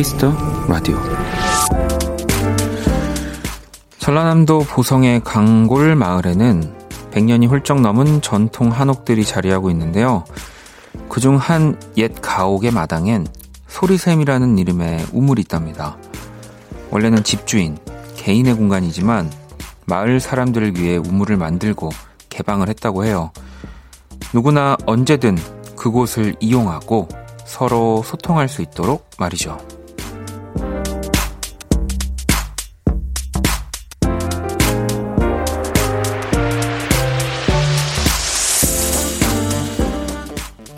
키스 더 라디오 전라남도 보성의 강골 마을에는 100년이 훌쩍 넘은 전통 한옥들이 자리하고 있는데요. 그중 한 옛 가옥의 마당엔 소리샘이라는 이름의 우물이 있답니다. 원래는 집주인, 개인의 공간이지만 마을 사람들을 위해 우물을 만들고 개방을 했다고 해요. 누구나 언제든 그곳을 이용하고 서로 소통할 수 있도록 말이죠.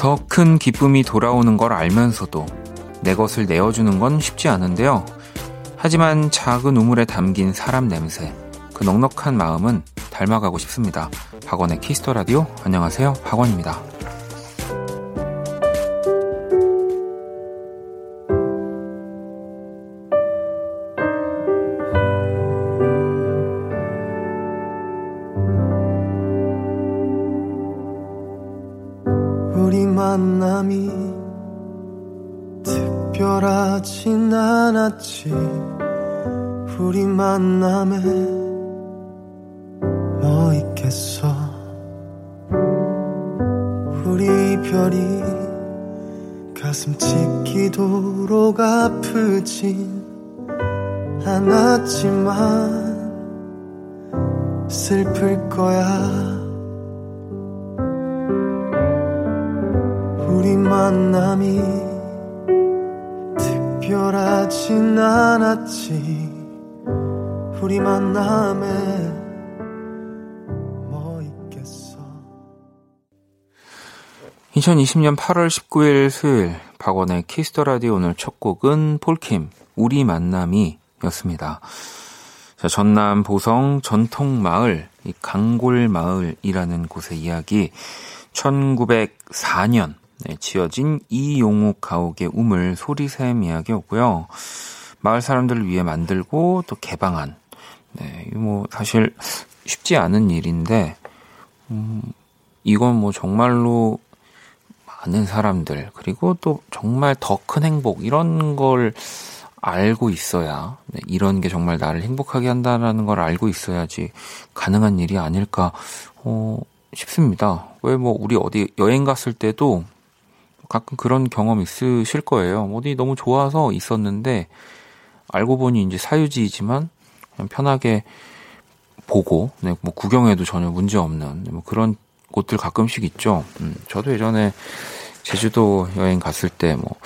더 큰 기쁨이 돌아오는 걸 알면서도 내 것을 내어주는 건 쉽지 않은데요. 하지만 작은 우물에 담긴 사람 냄새, 그 넉넉한 마음은 닮아가고 싶습니다. 박원의 키스터 라디오. 안녕하세요. 박원입니다. 뭐 있겠어. 우리 별이 가슴 찢기도록 아프진 않았지만 슬플 거야. 우리 만남이 특별하진 않았지. 우리 만남에 2020년 8월 19일 수요일 박원의 키스 더 라디오 오늘 첫 곡은 폴킴 우리 만남이 였습니다. 자, 전남 보성 전통 마을 이 강골 마을이라는 곳의 이야기 1904년 네, 지어진 이용욱 가옥의 우물 소리샘 이야기였고요. 마을 사람들을 위해 만들고 또 개방한 네, 뭐 사실 쉽지 않은 일인데 음, 이건 뭐 정말로 많은 사람들 그리고 또 정말 더 큰 행복 이런 걸 알고 있어야 네, 이런 게 정말 나를 행복하게 한다라는 걸 알고 있어야지 가능한 일이 아닐까 어, 싶습니다. 왜 뭐 우리 어디 여행 갔을 때도 가끔 그런 경험 있으실 거예요. 어디 너무 좋아서 있었는데 알고 보니 이제 사유지이지만 그냥 편하게 보고 네, 뭐 구경해도 전혀 문제 없는 뭐 그런 곳들 가끔씩 있죠. 음, 저도 예전에 제주도 여행 갔을 때 뭐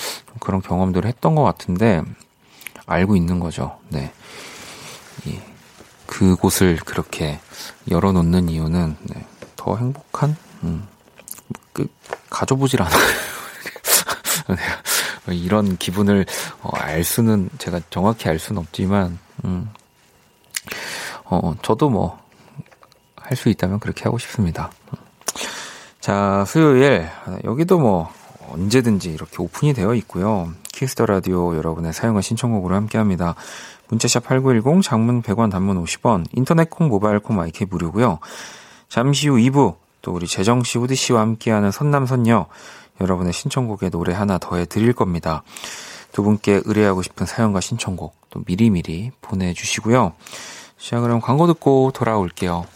그런 경험들을 했던 것 같은데 알고 있는 거죠. 네. 이, 그곳을 그렇게 열어놓는 이유는 네, 더 행복한 음, 그 가져보질 않아요. 네, 이런 기분을 어, 알 수는 제가 정확히 알 수는 없지만 음, 어, 저도 뭐 할 수 있다면 그렇게 하고 싶습니다. 자, 수요일 여기도 뭐 언제든지 이렇게 오픈이 되어 있고요. 키스 더 라디오 여러분의 사연과 신청곡으로 함께 합니다. 문자샵 8910 장문 100원 단문 50원 인터넷 콩 모바일 콩 마이 K 무료고요. 잠시 후 2부 또 우리 재정 씨, 우디 씨와 함께하는 선남선녀 여러분의 신청곡에 노래 하나 더 해 드릴 겁니다. 두 분께 의뢰하고 싶은 사연과 신청곡 또 미리미리 보내주시고요. 자, 그럼 광고 듣고 돌아올게요.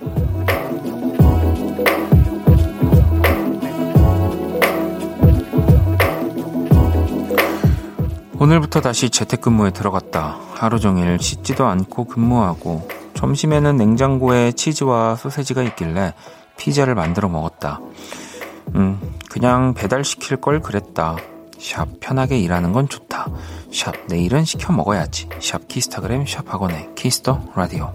오늘부터 다시 재택근무에 들어갔다. 하루 종일 씻지도 않고 근무하고 점심에는 냉장고에 치즈와 소세지가 있길래 피자를 만들어 먹었다. 음, 그냥 배달시킬 걸 그랬다. 샵 편하게 일하는 건 좋다. 샵 내일은 시켜 먹어야지. 샵 키스타그램 샵 박원의 키스 더 라디오.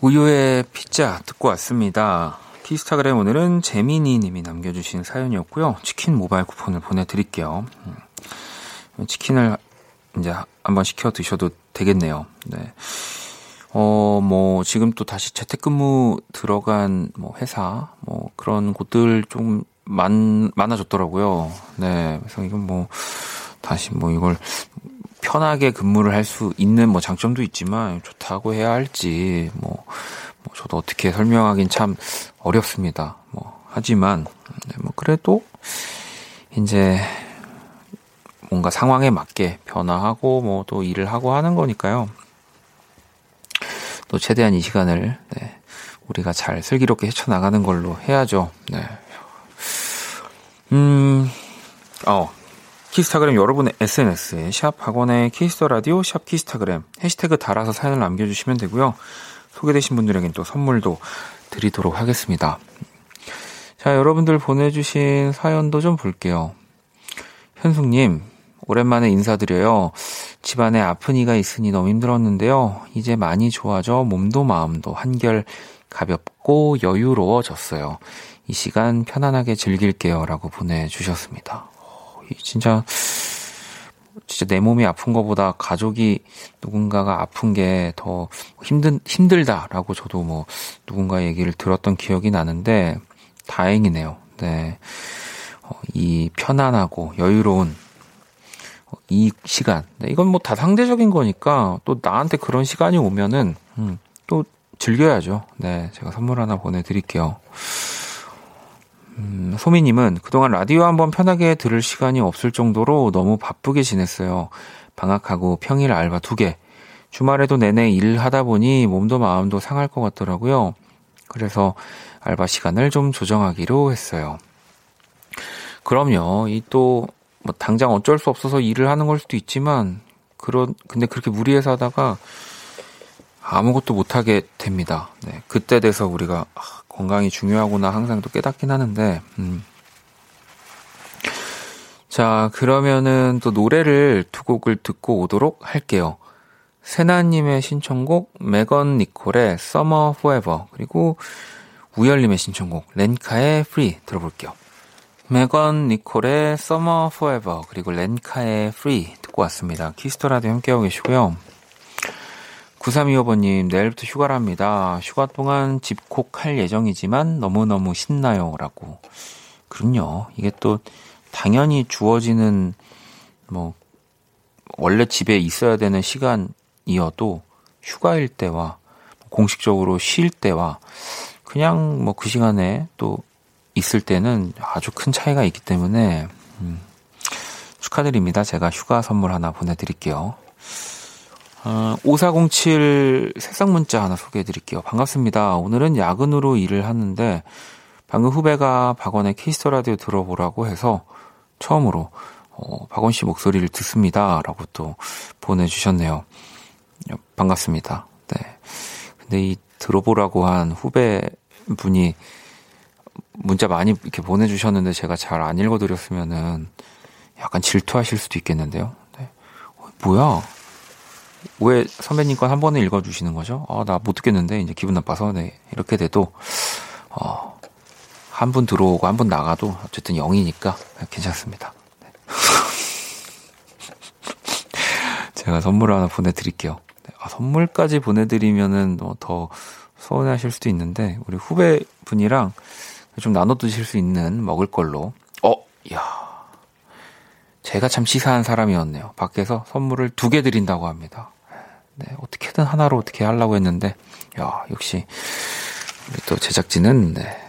우효의 피자 듣고 왔습니다. 키스타그램 오늘은 재민이 님이 남겨주신 사연이었고요. 치킨 모바일 쿠폰을 보내드릴게요. 음. 치킨을 이제 한번 시켜 드셔도 되겠네요. 네. 어, 뭐, 지금 또 다시 재택근무 들어간 뭐 회사, 뭐 그런 곳들 좀 많, 많아졌더라고요. 네. 그래서 이건 뭐, 다시 뭐 이걸 편하게 근무를 할 수 있는 뭐 장점도 있지만 좋다고 해야 할지 뭐, 뭐 저도 어떻게 설명하긴 참 어렵습니다. 뭐 하지만 네, 뭐 그래도 이제 뭔가 상황에 맞게 변화하고 뭐 또 일을 하고 하는 거니까요. 또 최대한 이 시간을 네, 우리가 잘 슬기롭게 헤쳐나가는 걸로 해야죠. 네. 음, 어, 키스타그램 여러분의 SNS에 샵 박원의 키스 더 라디오 샵 키스타그램 해시태그 달아서 사연을 남겨주시면 되고요. 소개되신 분들에겐 또 선물도 드리도록 하겠습니다. 자, 여러분들 보내주신 사연도 좀 볼게요. 현숙님, 오랜만에 인사드려요. 집안에 아픈 이가 있으니 너무 힘들었는데요. 이제 많이 좋아져 몸도 마음도 한결 가볍고 여유로워졌어요. 이 시간 편안하게 즐길게요. 라고 보내주셨습니다. 진짜 진짜 내 몸이 아픈 것보다 가족이 누군가가 아픈 게 더 힘든 힘들다라고 저도 뭐 누군가 얘기를 들었던 기억이 나는데 다행이네요. 네. 어, 이 편안하고 여유로운 이 시간. 네, 이건 뭐 다 상대적인 거니까 또 나한테 그런 시간이 오면은 음, 또 즐겨야죠. 네, 제가 선물 하나 보내드릴게요. 음, 소미님은 그동안 라디오 한번 편하게 들을 시간이 없을 정도로 너무 바쁘게 지냈어요. 방학하고 평일 알바 두 개. 주말에도 내내 일 하다 보니 몸도 마음도 상할 것 같더라고요. 그래서 알바 시간을 좀 조정하기로 했어요. 그럼요. 이 또, 뭐, 당장 어쩔 수 없어서 일을 하는 걸 수도 있지만, 그런, 근데 그렇게 무리해서 하다가 아무것도 못하게 됩니다. 네. 그때 돼서 우리가, 아, 건강이 중요하구나 항상 또 깨닫긴 하는데, 음. 자, 그러면은 또 노래를 두 곡을 듣고 오도록 할게요. 세나님의 신청곡, 메건 니콜의 Summer Forever, 그리고 우열님의 신청곡, 렌카의 Free 들어볼게요. 메건 니콜의 Summer Forever, 그리고 렌카의 Free 듣고 왔습니다. 키스터라도 함께하고 계시고요. 9325번님, 내일부터 휴가랍니다. 휴가 동안 집콕할 예정이지만 너무너무 신나요. 라고. 그럼요. 이게 또 당연히 주어지는, 뭐, 원래 집에 있어야 되는 시간이어도 휴가일 때와 공식적으로 쉴 때와 그냥 뭐 그 시간에 또 있을 때는 아주 큰 차이가 있기 때문에, 음, 축하드립니다. 제가 휴가 선물 하나 보내드릴게요. 어, 5407 새싹 문자 하나 소개해 드릴게요. 반갑습니다. 오늘은 야근으로 일을 하는데 방금 후배가 박원의 키스 더 라디오 들어보라고 해서 처음으로 어, 박원 씨 목소리를 듣습니다. 라고 또 보내주셨네요. 반갑습니다. 네. 근데 이 들어보라고 한 후배 분이 문자 많이 이렇게 보내주셨는데 제가 잘 안 읽어드렸으면은 약간 질투하실 수도 있겠는데요. 네. 어, 뭐야? 왜 선배님 건 한 번에 읽어주시는 거죠? 아, 나 못 듣겠는데, 이제 기분 나빠서, 네. 이렇게 돼도, 어, 한 분 들어오고 한 분 나가도 어쨌든 0이니까 괜찮습니다. 네. 제가 선물 하나 보내드릴게요. 네. 아, 선물까지 보내드리면은 뭐 더 서운해하실 수도 있는데, 우리 후배분이랑 좀 나눠 드실 수 있는 먹을 걸로. 어, 야 제가 참 치사한 사람이었네요. 밖에서 선물을 두 개 드린다고 합니다. 네, 어떻게든 하나로 어떻게 하려고 했는데, 야, 역시, 우리 또 제작진은, 네,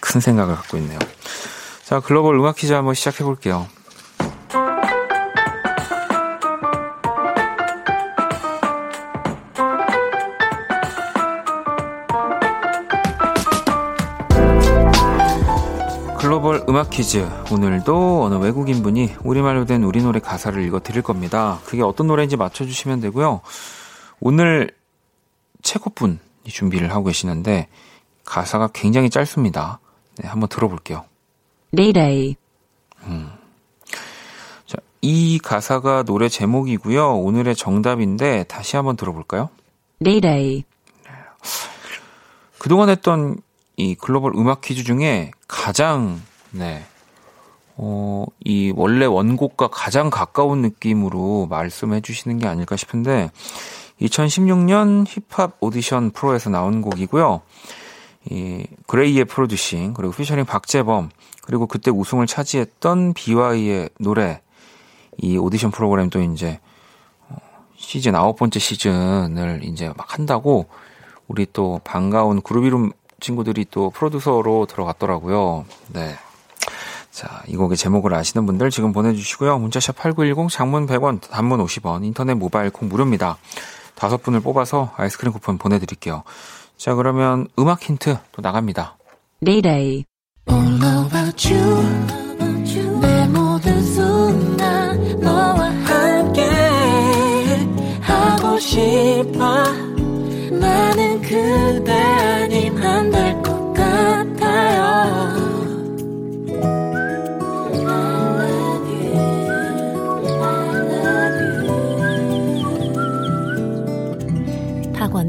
큰 생각을 갖고 있네요. 자, 글로벌 음악 퀴즈 한번 시작해 볼게요. 음악 퀴즈. 오늘도 어느 외국인 분이 우리말로 된 우리 노래 가사를 읽어 드릴 겁니다. 그게 어떤 노래인지 맞춰주시면 되고요. 오늘 체코분이 준비를 하고 계시는데 가사가 굉장히 짧습니다. 네, 한번 들어볼게요. Day 음. 자, 이 가사가 노래 제목이고요. 오늘의 정답인데 다시 한번 들어볼까요? Day 그동안 했던 이 글로벌 음악 퀴즈 중에 가장, 네, 어, 이 원래 원곡과 가장 가까운 느낌으로 말씀해 주시는 게 아닐까 싶은데, 2016년 힙합 오디션 프로에서 나온 곡이고요. 이 그레이의 프로듀싱, 그리고 피처링 박재범, 그리고 그때 우승을 차지했던 비와이의 노래, 이 오디션 프로그램도 이제 어, 시즌 아홉 번째 시즌을 이제 막 한다고 우리 또 반가운 그루비룸 친구들이 또 프로듀서로 들어갔더라고요. 네. 자, 이 곡의 제목을 아시는 분들 지금 보내주시고요. 문자샵 8910 장문 100원, 단문 50원, 인터넷 모바일 콩 무료입니다. 다섯 분을 뽑아서 아이스크림 쿠폰 보내드릴게요. 자, 그러면 음악 힌트 또 나갑니다. Day All about you 내 모든 순간 너와 함께 하고 싶어 나는 그대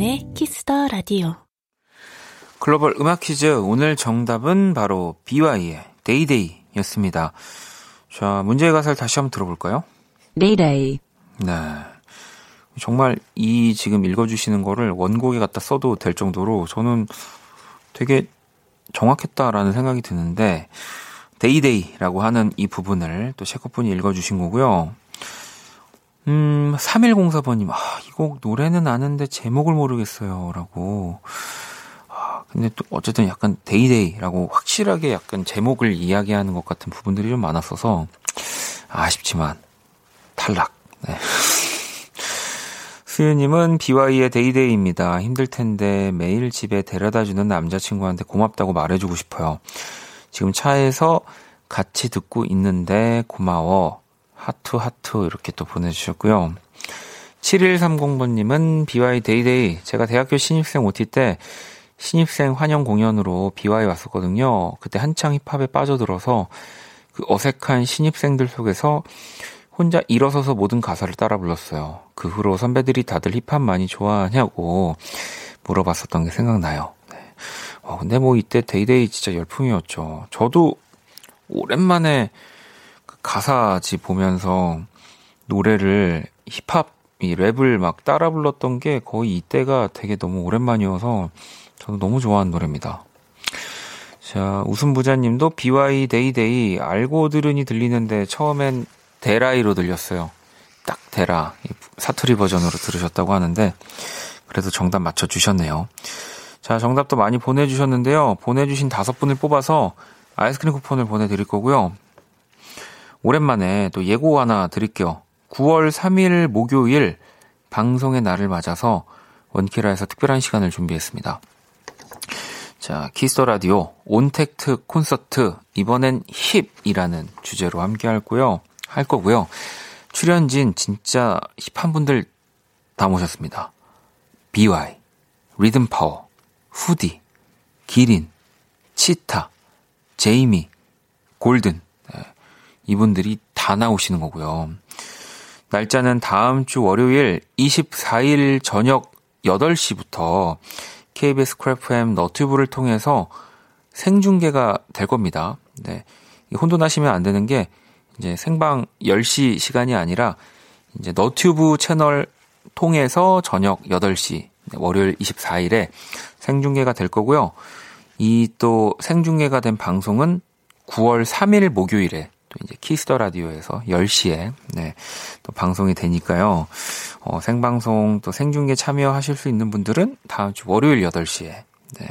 박원의 키스 더 라디오. 글로벌 음악 퀴즈 오늘 정답은 바로 비와이의 Day Day였습니다. 자, 문제의 가사를 다시 한번 들어볼까요? Day 네. 정말 이 지금 읽어주시는 거를 원곡에 갖다 써도 될 정도로 저는 되게 정확했다라는 생각이 드는데, Day Day라고 하는 이 부분을 또 셰커분이 읽어주신 거고요. 음, 3104번님, 아, 이 곡 노래는 아는데 제목을 모르겠어요. 라고. 아, 근데 또 어쨌든 약간 Day Day라고 확실하게 약간 제목을 이야기하는 것 같은 부분들이 좀 많았어서 아쉽지만 탈락. 네. 수유님은 비와이의 Day Day입니다. 힘들 텐데 매일 집에 데려다 주는 남자친구한테 고맙다고 말해주고 싶어요. 지금 차에서 같이 듣고 있는데 고마워. 하트 하트 이렇게 또 보내주셨고요. 7130번님은 BY 데이데이. 제가 대학교 신입생 OT 때 신입생 환영 공연으로 비와이 왔었거든요. 그때 한창 힙합에 빠져들어서 그 어색한 신입생들 속에서 혼자 일어서서 모든 가사를 따라 불렀어요. 그 후로 선배들이 다들 힙합 많이 좋아하냐고 물어봤었던 게 생각나요. 네. 어, 근데 뭐 이때 Day Day 진짜 열풍이었죠. 저도 오랜만에 그 가사지 보면서 노래를 힙합, 이 랩을 막 따라 불렀던 게 거의 이때가 되게 너무 오랜만이어서 저도 너무 좋아하는 노래입니다. 자, 웃음부자님도 BY 데이데이 알고 들으니 들리는데 처음엔 데라이로 들렸어요. 딱 데라 사투리 버전으로 들으셨다고 하는데 그래도 정답 맞춰 주셨네요. 자, 정답도 많이 보내주셨는데요. 보내주신 다섯 분을 뽑아서 아이스크림 쿠폰을 보내드릴 거고요. 오랜만에 또 예고 하나 드릴게요. 9월 3일 목요일 방송의 날을 맞아서 원키라에서 특별한 시간을 준비했습니다. 자, Kiss the Radio ontact 콘서트 이번엔 hip이라는 주제로 함께 할 거요. 할 거고요. 출연진 진짜 hip한 분들 다 모셨습니다. BewhY, 리듬 파워, 후디, 기린, 치타, 제이미, 골든 네, 이분들이 다 나오시는 거고요. 날짜는 다음 주 월요일 24일 저녁 8시부터 KBS Cool FM 너튜브를 통해서 생중계가 될 겁니다. 네. 혼돈하시면 안 되는 게 이제 생방 10시 시간이 아니라 이제 너튜브 채널 통해서 저녁 8시 월요일 24일에 생중계가 될 거고요. 이 또 생중계가 된 방송은 9월 3일 목요일에 또 이제 Kiss the Radio에서 10시에 네, 또 방송이 되니까요. 어, 생방송 또 생중계 참여하실 수 있는 분들은 다음 주 월요일 8시에 네.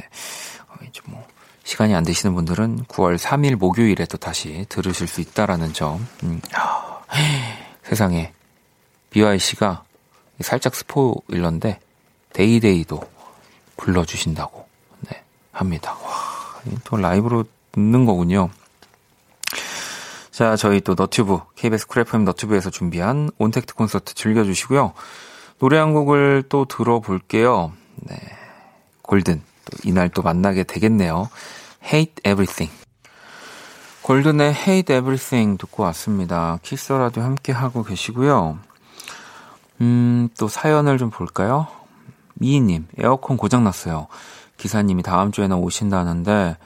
어, 이제 뭐 시간이 안 되시는 분들은 9월 3일 목요일에 또 다시 들으실 수 있다라는 점. 음, 아, 세상에 BewhY 씨가 살짝 스포일러인데 Day Day도 불러주신다고 네, 합니다. 와, 또 라이브로 듣는 거군요. 자, 저희 또 너튜브, KBS Cool FM 너튜브에서 준비한 온택트 콘서트 즐겨주시고요. 노래 한 곡을 또 들어볼게요. 네. 골든. 또 이날 또 만나게 되겠네요. Hate Everything. 골든의 Hate Everything 듣고 왔습니다. 키스라도 함께 하고 계시고요. 음, 또 사연을 좀 볼까요? 미희님, 에어컨 고장났어요. 기사님이 다음 주에는 오신다는데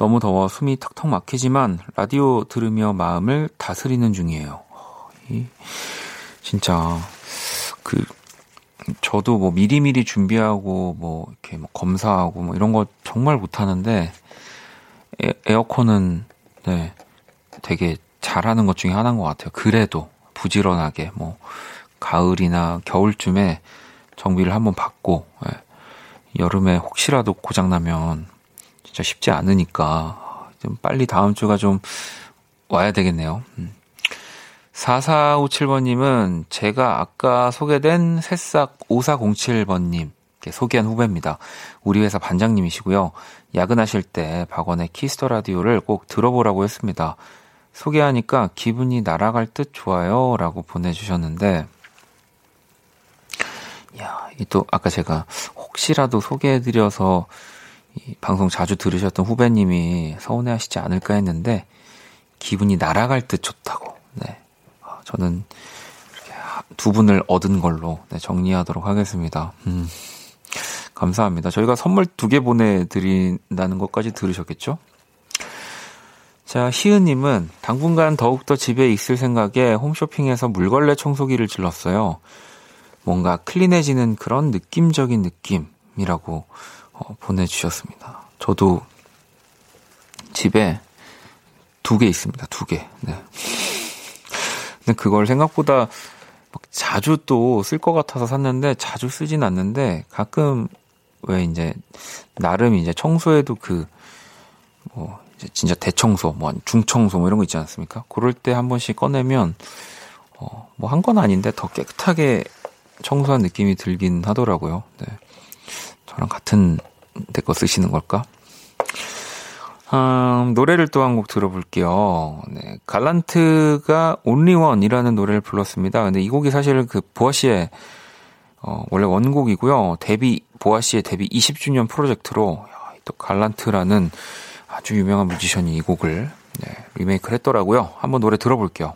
너무 더워 숨이 턱턱 막히지만 라디오 들으며 마음을 다스리는 중이에요. 이, 진짜 그 저도 뭐 미리미리 준비하고 뭐 이렇게 뭐 검사하고 뭐 이런 거 정말 못하는데 에, 에어컨은 네 되게 잘하는 것 중에 하나인 것 같아요. 그래도 부지런하게 뭐 가을이나 겨울쯤에 정비를 한번 받고 예. 여름에 혹시라도 고장 나면 진짜 쉽지 않으니까 좀 빨리 다음 주가 좀 와야 되겠네요. 음. 4457번님은 제가 아까 소개된 새싹 5407번님 소개한 후배입니다. 우리 회사 반장님이시고요. 야근하실 때 박원의 Kiss the Radio를 꼭 들어보라고 했습니다. 소개하니까 기분이 날아갈 듯 좋아요. 라고 보내주셨는데, 야, 이 또 아까 제가 혹시라도 소개해드려서 이 방송 자주 들으셨던 후배님이 서운해 하시지 않을까 했는데, 기분이 날아갈 듯 좋다고. 네. 아, 저는 두 분을 얻은 걸로 네, 정리하도록 하겠습니다. 음, 감사합니다. 저희가 선물 두 개 보내드린다는 것까지 들으셨겠죠? 자, 희은님은 당분간 더욱더 집에 있을 생각에 홈쇼핑에서 물걸레 청소기를 질렀어요. 뭔가 클린해지는 그런 느낌적인 느낌이라고 어, 보내주셨습니다. 저도 집에 두 개 있습니다. 두 개. 네. 근데 그걸 생각보다 자주 또 쓸 것 같아서 샀는데 자주 쓰진 않는데 가끔 왜 이제 나름 이제 청소에도 그 뭐 진짜 대청소, 뭐 중청소 뭐 이런 거 있지 않습니까? 그럴 때 한 번씩 꺼내면 어, 뭐 한 건 아닌데 더 깨끗하게 청소한 느낌이 들긴 하더라고요. 네. 저랑 같은 데거 쓰시는 걸까? 음, 노래를 또 한 곡 들어볼게요. 네, 갈란트가 온리원이라는 노래를 불렀습니다. 근데 이 곡이 사실 그 보아 씨의 어, 원래 원곡이고요. 데뷔 보아 씨의 데뷔 20주년 프로젝트로 야, 또 갈란트라는 아주 유명한 뮤지션이 이 곡을 네, 리메이크를 했더라고요. 한번 노래 들어볼게요.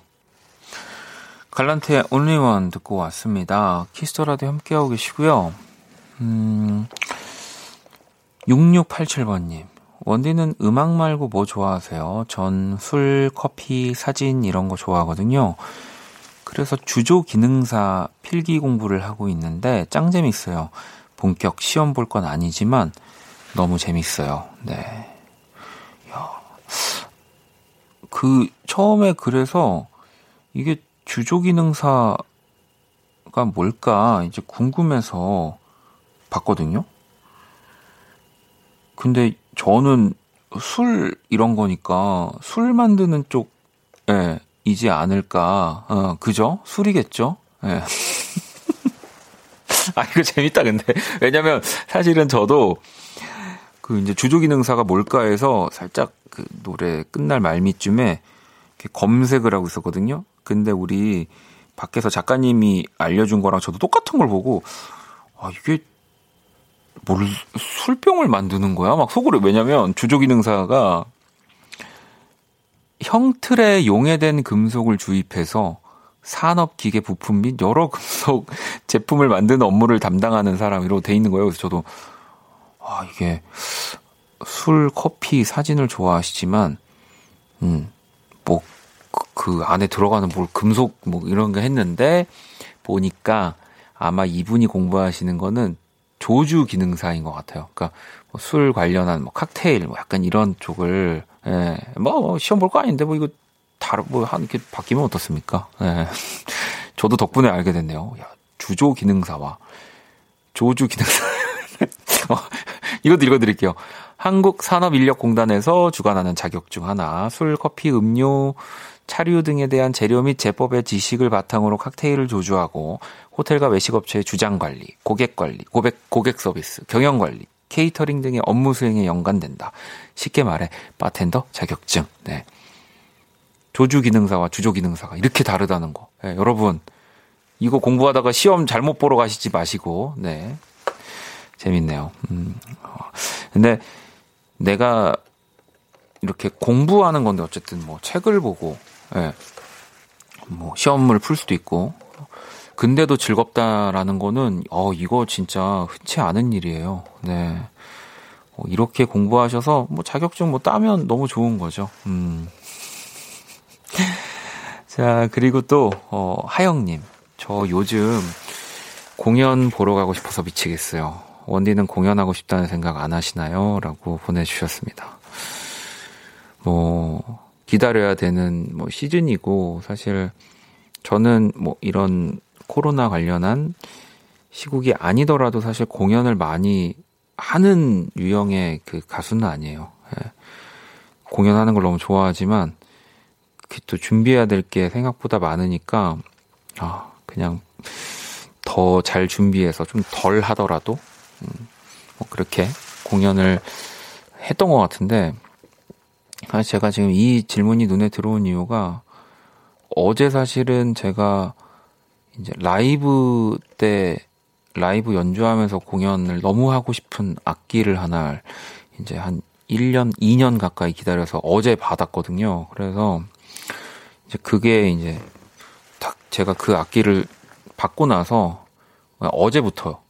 갈란트의 Only One 듣고 왔습니다. 키스터라도 함께하고 계시고요. 음, 6687번님. 원디는 음악 말고 뭐 좋아하세요? 전 술, 커피, 사진 이런 거 좋아하거든요. 그래서 주조 기능사 필기 공부를 하고 있는데 짱 재밌어요. 본격 시험 볼 건 아니지만 너무 재밌어요. 네. 그 처음에 그래서 이게 주조 기능사가 뭘까 이제 궁금해서 봤거든요. 근데 저는 술 이런 거니까 술 만드는 쪽에 이지 않을까. 어, 그죠? 술이겠죠? 예. 아, 이거 재밌다, 근데. 왜냐면, 사실은 저도, 그, 이제 주조기능사가 뭘까 해서 살짝 그 노래 끝날 말미쯤에 검색을 하고 있었거든요. 근데 우리 밖에서 작가님이 알려준 거랑 저도 똑같은 걸 보고 아 이게 뭘 술병을 만드는 거야? 막 속으로 왜냐면 주조기능사가 형틀에 용해된 금속을 주입해서 산업 기계 부품 및 여러 금속 제품을 만드는 업무를 담당하는 사람이로 돼 있는 거예요. 그래서 저도 아 이게 술, 커피, 사진을 좋아하시지만, 음, 뭐, 그, 그 안에 들어가는 뭘 금속 뭐 이런 거 했는데, 보니까 아마 이분이 공부하시는 거는 조주 기능사인 것 같아요. 그러니까 뭐 술 관련한 뭐 칵테일, 뭐 약간 이런 쪽을, 예, 뭐, 뭐 시험 볼 거 아닌데 뭐 이거 다른 뭐한 이렇게 바뀌면 어떻습니까? 예. 저도 덕분에 알게 됐네요. 야, 주조 기능사와 조주 기능사. 어, 이것도 읽어드릴게요. 한국산업인력공단에서 주관하는 자격 중 하나, 술, 커피, 음료, 차류 등에 대한 재료 및 제법의 지식을 바탕으로 칵테일을 조주하고 호텔과 외식업체의 주장 관리, 고객 관리, 고객, 고객 서비스, 경영 관리, 케이터링 등의 업무 수행에 연관된다. 쉽게 말해 바텐더 자격증. 네. 조주 기능사와 주조 기능사가 이렇게 다르다는 거. 네, 여러분 이거 공부하다가 시험 잘못 보러 가시지 마시고. 네. 재밌네요. 음. 어. 근데 내가 이렇게 공부하는 건데 어쨌든 뭐 책을 보고 예. 뭐 시험을 풀 수도 있고 근데도 즐겁다라는 거는 어 이거 진짜 흔치 않은 일이에요. 네. 어, 이렇게 공부하셔서 뭐 자격증 뭐 따면 너무 좋은 거죠. 음. 자, 그리고 또, 어, 하영 님. 저 요즘 공연 보러 가고 싶어서 미치겠어요. 원디는 공연하고 싶다는 생각 안 하시나요? 라고 보내 주셨습니다. 뭐, 기다려야 되는 뭐 시즌이고, 사실 저는 뭐 이런 코로나 관련한 시국이 아니더라도 사실 공연을 많이 하는 유형의 그 가수는 아니에요. 예. 공연하는 걸 너무 좋아하지만 또 준비해야 될 게 생각보다 많으니까 아 그냥 더 잘 준비해서 좀 덜 하더라도 음, 뭐 그렇게 공연을 했던 것 같은데 사실 제가 지금 이 질문이 눈에 들어온 이유가 어제 사실은 제가 이제 라이브 때 라이브 연주하면서 공연을 너무 하고 싶은 악기를 하나 이제 한 1년, 2년 가까이 기다려서 어제 받았거든요. 그래서 이제 그게 이제 딱 제가 그 악기를 받고 나서 어제부터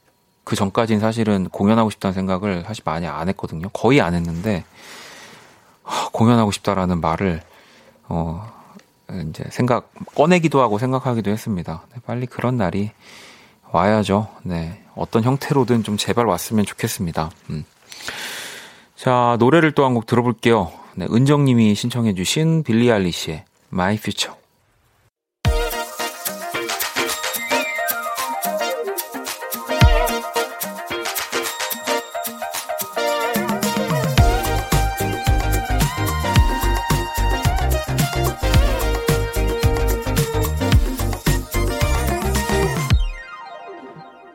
그 전까지는 사실은 공연하고 싶다는 생각을 사실 많이 안 했거든요. 거의 안 했는데 공연하고 싶다라는 말을 어 이제 생각 꺼내기도 하고 생각하기도 했습니다. 네, 빨리 그런 날이 와야죠. 네. 어떤 형태로든 좀 제발 왔으면 좋겠습니다. 음. 자, 노래를 또 한 곡 들어볼게요. 네, 은정님이 신청해주신 빌리 알리시의 My Future.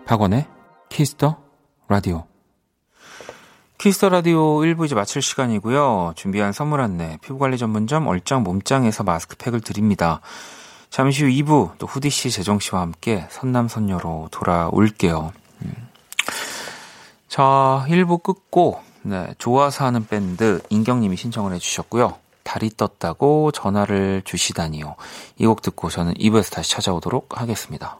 박원의 Kiss the Radio. Kiss the Radio 1부 이제 마칠 시간이고요. 준비한 선물 안내, 피부관리 전문점 얼짱 몸짱에서 마스크팩을 드립니다. 잠시 후 2부 또 후디 씨, 재정 씨와 함께 선남선녀로 돌아올게요. 음. 자, 1부 끝고 네, 좋아서 하는 밴드 인경님이 신청을 해주셨고요. 달이 떴다고 전화를 주시다니요. 이 곡 듣고 저는 2부에서 다시 찾아오도록 하겠습니다.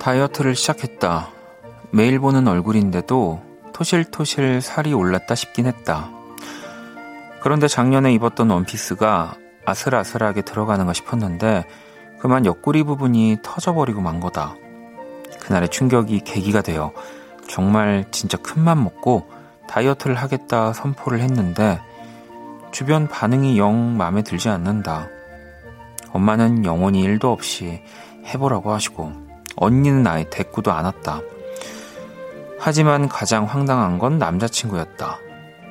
다이어트를 시작했다. 매일 보는 얼굴인데도 토실토실 살이 올랐다 싶긴 했다. 그런데 작년에 입었던 원피스가 아슬아슬하게 들어가는가 싶었는데 그만 옆구리 부분이 터져버리고 만 거다. 그날의 충격이 계기가 되어 정말 진짜 큰맘 먹고 다이어트를 하겠다 선포를 했는데 주변 반응이 영 마음에 들지 않는다. 엄마는 영원히 일도 없이 해보라고 하시고 언니는 아예 대꾸도 안 왔다. 하지만 가장 황당한 건 남자친구였다.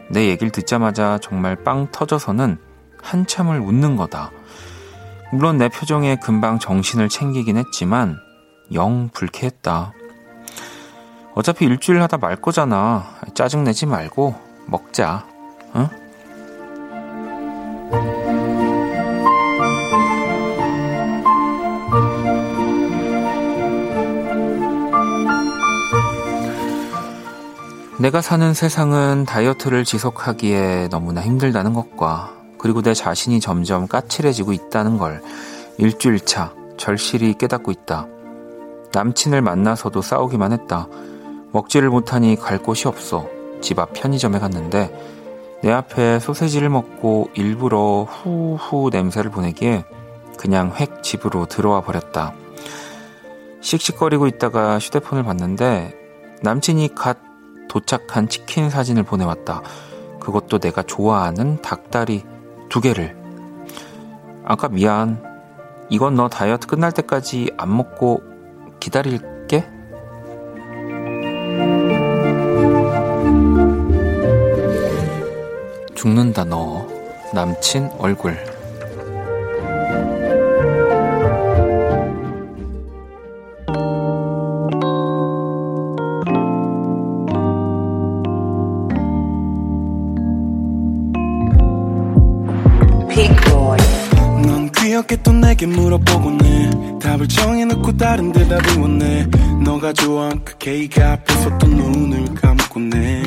내 얘기를 듣자마자 정말 빵 터져서는 한참을 웃는 거다. 물론 내 표정에 금방 정신을 챙기긴 했지만 영 불쾌했다. 어차피 일주일 하다 말 거잖아. 짜증내지 말고 먹자. 내가 사는 세상은 다이어트를 지속하기에 너무나 힘들다는 것과 그리고 내 자신이 점점 까칠해지고 있다는 걸 일주일 차 절실히 깨닫고 있다. 남친을 만나서도 싸우기만 했다. 먹지를 못하니 갈 곳이 없어 집 앞 편의점에 갔는데 내 앞에 소세지를 먹고 일부러 후후 냄새를 보내기에 그냥 획 집으로 들어와 버렸다. 씩씩거리고 있다가 휴대폰을 봤는데 남친이 갓 도착한 치킨 사진을 보내왔다. 그것도 내가 좋아하는 닭다리 두 개를. 아까 미안. 이건 너 다이어트 끝날 때까지 안 먹고 기다릴게. 죽는다 너 남친 얼굴 물어보곤 해 답을 정해놓고 다른 대답을 원해. 너가 좋아 그 K가 앞에서 또 눈을 감고네.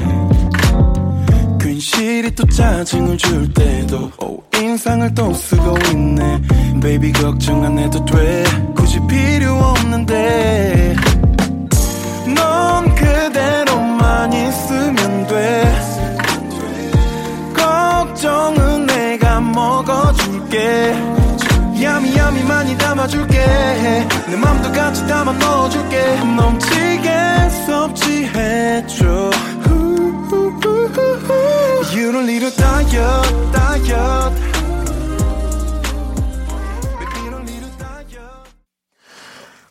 괜시리 또 짜증을 줄 때도 오, 인상을 또 쓰고 있네. Baby 걱정 안 해도 돼. 굳이 필요 없는데 많이 담아줄게. 내 맘도 같이 담아 넣어줄게. 넘치게 섭취해줘. You don't need a diet, diet.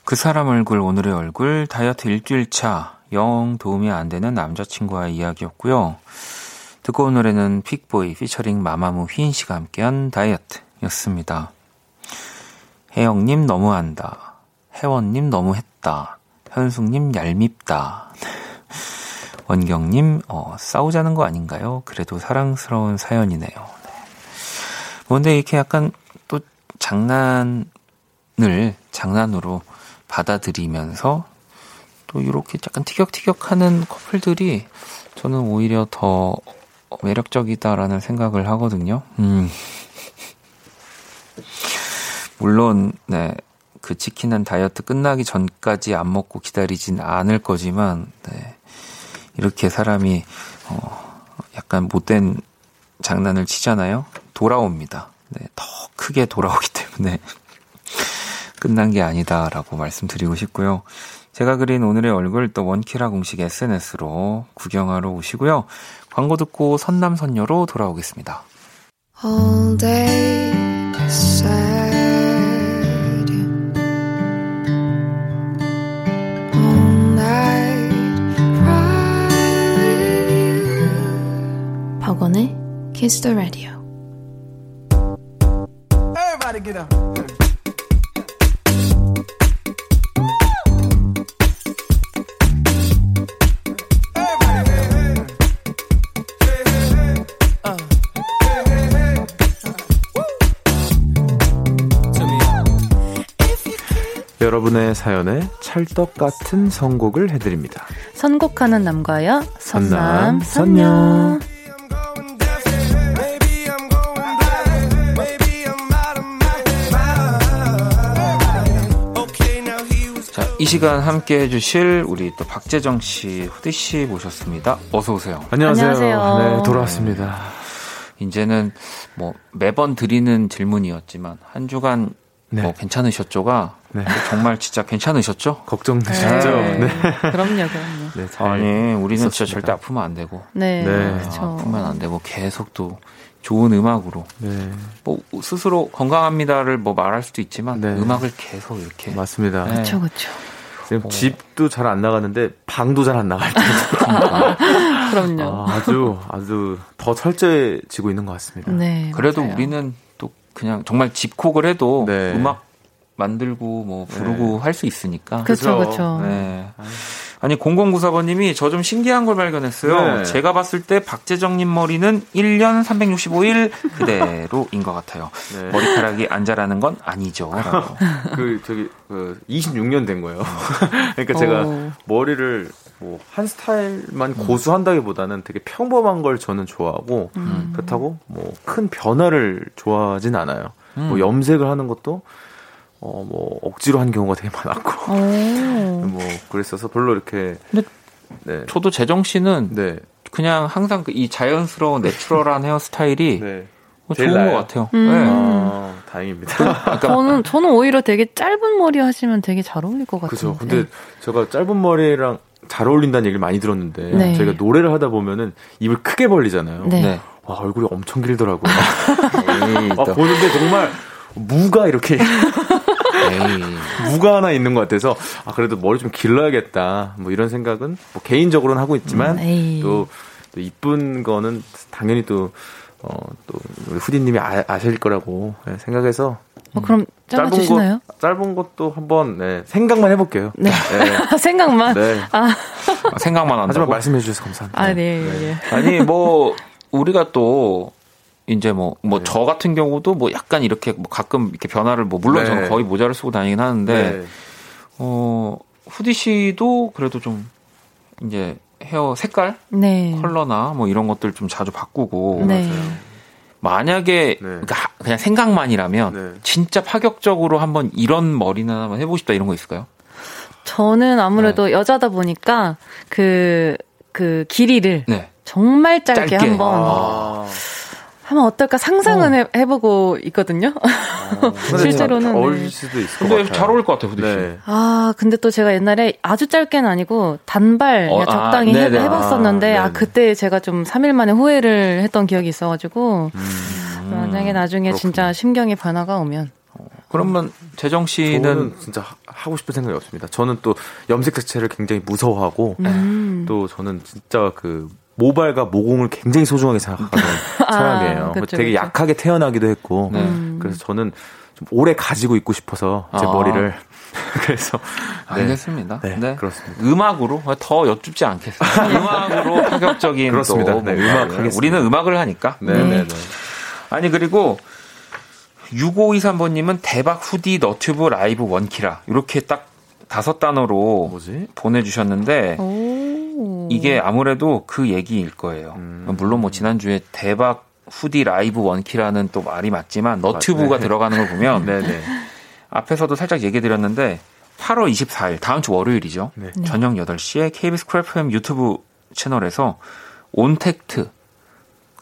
그 사람 얼굴, 오늘의 얼굴, 다이어트 일주일 차, 영 도움이 안 되는 남자친구와의 이야기였고요. 듣고 온 노래는 픽보이 피처링 마마무 휘인 씨가 함께한 다이어트였습니다. 혜영님 너무한다. 혜원님 너무했다. 현숙님 얄밉다. 원경님 어, 싸우자는 거 아닌가요? 그래도 사랑스러운 사연이네요. 네. 근데 이렇게 약간 또 장난을 장난으로 받아들이면서 또 이렇게 약간 티격태격하는 커플들이 저는 오히려 더 매력적이다라는 생각을 하거든요. 음. 물론 네. 그 치킨은 다이어트 끝나기 전까지 안 먹고 기다리진 않을 거지만 네. 이렇게 사람이 어 약간 못된 장난을 치잖아요. 돌아옵니다. 네. 더 크게 돌아오기 때문에 끝난 게 아니다라고 말씀드리고 싶고요. 제가 그린 오늘의 얼굴 또 원키라 공식 SNS로 구경하러 오시고요. 광고 듣고 선남선녀로 돌아오겠습니다. all day Kiss the Radio Everybody get up 여러분의 사연에 찰떡 같은 선곡을 해드립니다. 선곡하는 남과여 선남, 선녀. 선녀 이 시간 함께 해주실 우리 또 박재정 씨, 후디 씨 모셨습니다. 어서 오세요. 안녕하세요. 안녕하세요. 네, 돌아왔습니다. 이제는 뭐 매번 드리는 질문이었지만 한 주간 네. 뭐 괜찮으셨죠가 네. 정말 진짜 괜찮으셨죠? 걱정되셨죠? 네. 네. 그럼요 그럼요 네, 잘 아니 우리는 진짜 있었습니다. 절대 아프면 안 되고 네, 네. 그렇죠 아프면 안 되고 계속 또 좋은 음악으로 네, 뭐 스스로 건강합니다를 뭐 말할 수도 있지만 네. 음악을 계속 이렇게 맞습니다. 네. 그렇죠 그렇죠 집도 잘 안 나가는데 방도 잘 안 나갈 때 그럼요 아, 아주 아주 더 철저해지고 있는 것 같습니다. 네 그래도 맞아요. 우리는 또 그냥 정말 집콕을 해도 네. 음악 만들고 뭐 부르고 할수 있으니까. 그렇죠. 그렇죠 네. 아니 0094번님이 저 좀 신기한 걸 발견했어요. 네. 제가 봤을 때 박재정님 머리는 1년 365일 그대로인 것 같아요. 네. 머리카락이 안 자라는 건 아니죠.라고. 그 저기 그 26년 된 거예요. 그러니까 제가 오. 머리를 뭐 한 스타일만 고수한다기보다는 되게 평범한 걸 저는 좋아하고 음. 그렇다고 뭐 큰 변화를 좋아하진 않아요. 음. 뭐 염색을 하는 것도 어 뭐 억지로 한 경우가 되게 많았고 오. 뭐 그랬어서 별로 이렇게 근데 네. 저도 재정 씨는 네. 그냥 항상 그이 자연스러운 내추럴한 헤어스타일이 네. 뭐 좋은 것 나아요. 같아요. 음. 네. 아, 다행입니다. 저는 저는 오히려 되게 짧은 머리 하시면 되게 잘 어울릴 것 같은데 그죠. 근데 제가 짧은 머리랑 잘 어울린다는 얘기를 많이 들었는데 네. 저희가 노래를 하다 보면은 입을 크게 벌리잖아요. 네. 네. 와 얼굴이 엄청 길더라고요. 에이, 아, 또, 보는데 정말 무가 이렇게 에이. 무가 하나 있는 것 같아서 아 그래도 머리 좀 길러야겠다 뭐 이런 생각은 뭐 개인적으로는 하고 있지만 음, 에이. 또, 또 이쁜 거는 당연히 또 어, 또 우리 후디님이 아, 아실 거라고 네, 생각해서 어, 그럼 잘라주시나요? 것 짧은 것도 한번 네, 생각만 해볼게요. 네. 네. 생각만 네. 아, 아, 생각만 한다고. 하지만 말씀해 주셔서 감사합니다. 아 네, 예. 아니 뭐 우리가 또 이제 뭐 뭐 저 같은 경우도 뭐 약간 이렇게 뭐 가끔 이렇게 변화를 뭐 물론 네. 저는 거의 모자를 쓰고 다니긴 하는데 네. 어 후디 씨도 그래도 좀 이제 헤어 색깔 네. 컬러나 뭐 이런 것들 좀 자주 바꾸고 네. 만약에 네. 그러니까 하- 그냥 생각만이라면 네. 진짜 파격적으로 한번 이런 머리는 한번 해보고 싶다 이런 거 있을까요? 저는 아무래도 네. 여자다 보니까 그, 그 길이를 네. 정말 짧게, 짧게. 한번 아. 하면 어떨까 상상은 해, 해보고 있거든요. 실제로는, 네. 어울릴 수도 있을 것 근데 같아요. 잘 어울릴 것 같아요, 후디 씨. 네. 아, 근데 또 제가 옛날에 아주 짧게는 아니고 단발 어, 아, 적당히 해, 네네. 해봤었는데 아, 아. 그때 제가 좀 3일 만에 후회를 했던 기억이 있어가지고 음. 만약에 나중에 진짜 심경의 변화가 오면 그러면 재정 씨는 저는 진짜 하- 하고 싶은 생각이 없습니다. 저는 또 염색 자체를 굉장히 무서워하고 음. 또 저는 진짜 그 모발과 모공을 굉장히 소중하게 생각하는 아, 사람이에요. 그쵸, 되게 그쵸. 약하게 태어나기도 했고 네. 음. 그래서 저는 좀 오래 가지고 있고 싶어서 제 아. 머리를 그래서 네. 알겠습니다. 네, 그렇습니다. 음악으로 더 여쭙지 않겠습니다. 음악으로 파격적인 그렇습니다. 또 네. 음악 하겠습니다. 우리는 음악을 하니까. 네네네. 아니 그리고 6523번님은 대박 후디 너튜브 라이브 원키라 이렇게 딱 다섯 단어로 뭐지? 보내주셨는데 오. 이게 아무래도 그 얘기일 거예요. 음. 물론 뭐 지난주에 대박 후디 라이브 원키라는 또 말이 맞지만 너튜브가 네. 들어가는 걸 보면 네네. 앞에서도 살짝 얘기 드렸는데 8월 24일 다음 주 월요일이죠. 네. 저녁 8시에 KBS Cool FM 유튜브 채널에서 온택트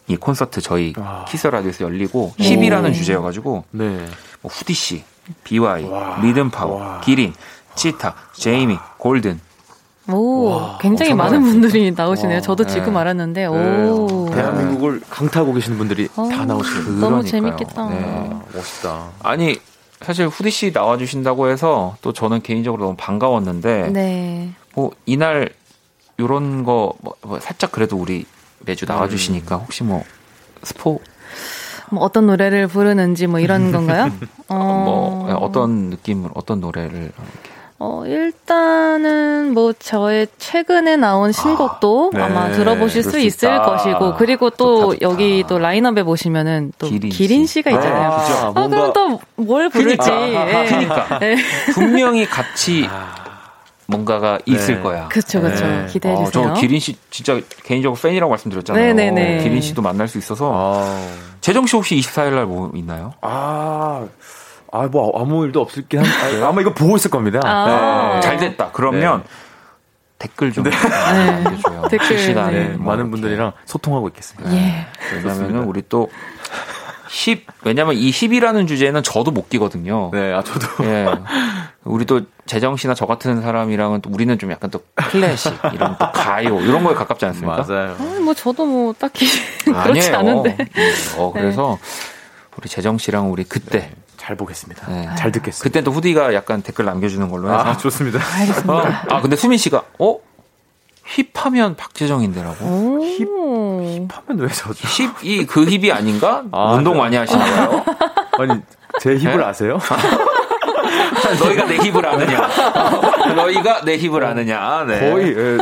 이 콘서트 저희 와. Kiss the Radio에서 열리고 hip이라는 주제여가지고 네. 뭐 후디 씨, BewhY, 와. 리듬 파워, 와. 기린, 치타, 제이미, 골든 오, 굉장히 엄청 많은. 분들이 나오시네요. 와. 저도 네. 지금 알았는데, 네. 오. 대한민국을 강타하고 계시는 분들이 어, 다 나오시는 너무 그러니까요. 재밌겠다. 네. 멋있다. 아니 사실 후디 씨 나와주신다고 해서 또 저는 개인적으로 너무 반가웠는데 네. 뭐 이날 요런 거 뭐, 뭐 살짝 그래도 우리 매주 나와주시니까 음. 혹시 뭐 스포 뭐 어떤 노래를 부르는지 뭐 이런 건가요? 뭐 어떤 느낌으로 어떤 노래를 이렇게 어, 일단은 뭐 저의 최근에 나온 신곡도 네, 아, 마 들어보실 수 수 있을 있다. 것이고 그리고 또 좋다, 좋다. 여기 또 라인업에 보시면은 또 기린 기린, 씨. 씨가 있잖아요. 아, 아, 그럼 또 뭘 부를지. 그러니까. 예. 그러니까. 네. 분명히 같이 뭔가가 있을 네. 거야. 그쵸, 그쵸. 네. 기대해 어, 주세요. 저 기린 씨 진짜 개인적으로 팬이라고 말씀드렸잖아요. 네네네. 기린 씨도 만날 수 있어서 아, 재정 씨 혹시 24일 날 뭐 있나요? 아, 아, 뭐 아무 일도 없을긴 한. 아, 아마 이거 보고 있을 겁니다. 아. 네. 잘 됐다. 그러면 댓글 좀 남겨줘요. 댓글, 실시간에 네. 뭐 많은. 분들이랑 소통하고 있겠습니다. 예. 왜냐면은 우리 또 10, 왜냐면 이 10이라는 주제는 저도 못 끼거든요. 네, 아 저도. 예. 우리 또 재정 씨나 저 같은 사람이랑은 또 우리는 좀 약간 또 클래식, 이런 또 가요, 이런 거에 가깝지 않습니까? 맞아요. 아니, 뭐 저도 뭐 딱히 그렇지 아니에요. 않은데. 어, 그래서 우리 재정 씨랑 우리 그때, 잘 보겠습니다. 네. 잘 듣겠습니다. 그때 또 후디가 약간 댓글 남겨주는 걸로 해서. 아, 좋습니다. 어, 아, 근데 수민 씨가, 어? 힙하면 박재정인데라고? 오. 하면 왜 저죠? 힙 이 그 힙이 아닌가? 아, 운동 네. 많이 하시나 봐요. 아니, 제 힙을 네? 아세요? 너희가 내 힙을 아느냐? 너희가 내 힙을 아느냐? 네. 거의, 예.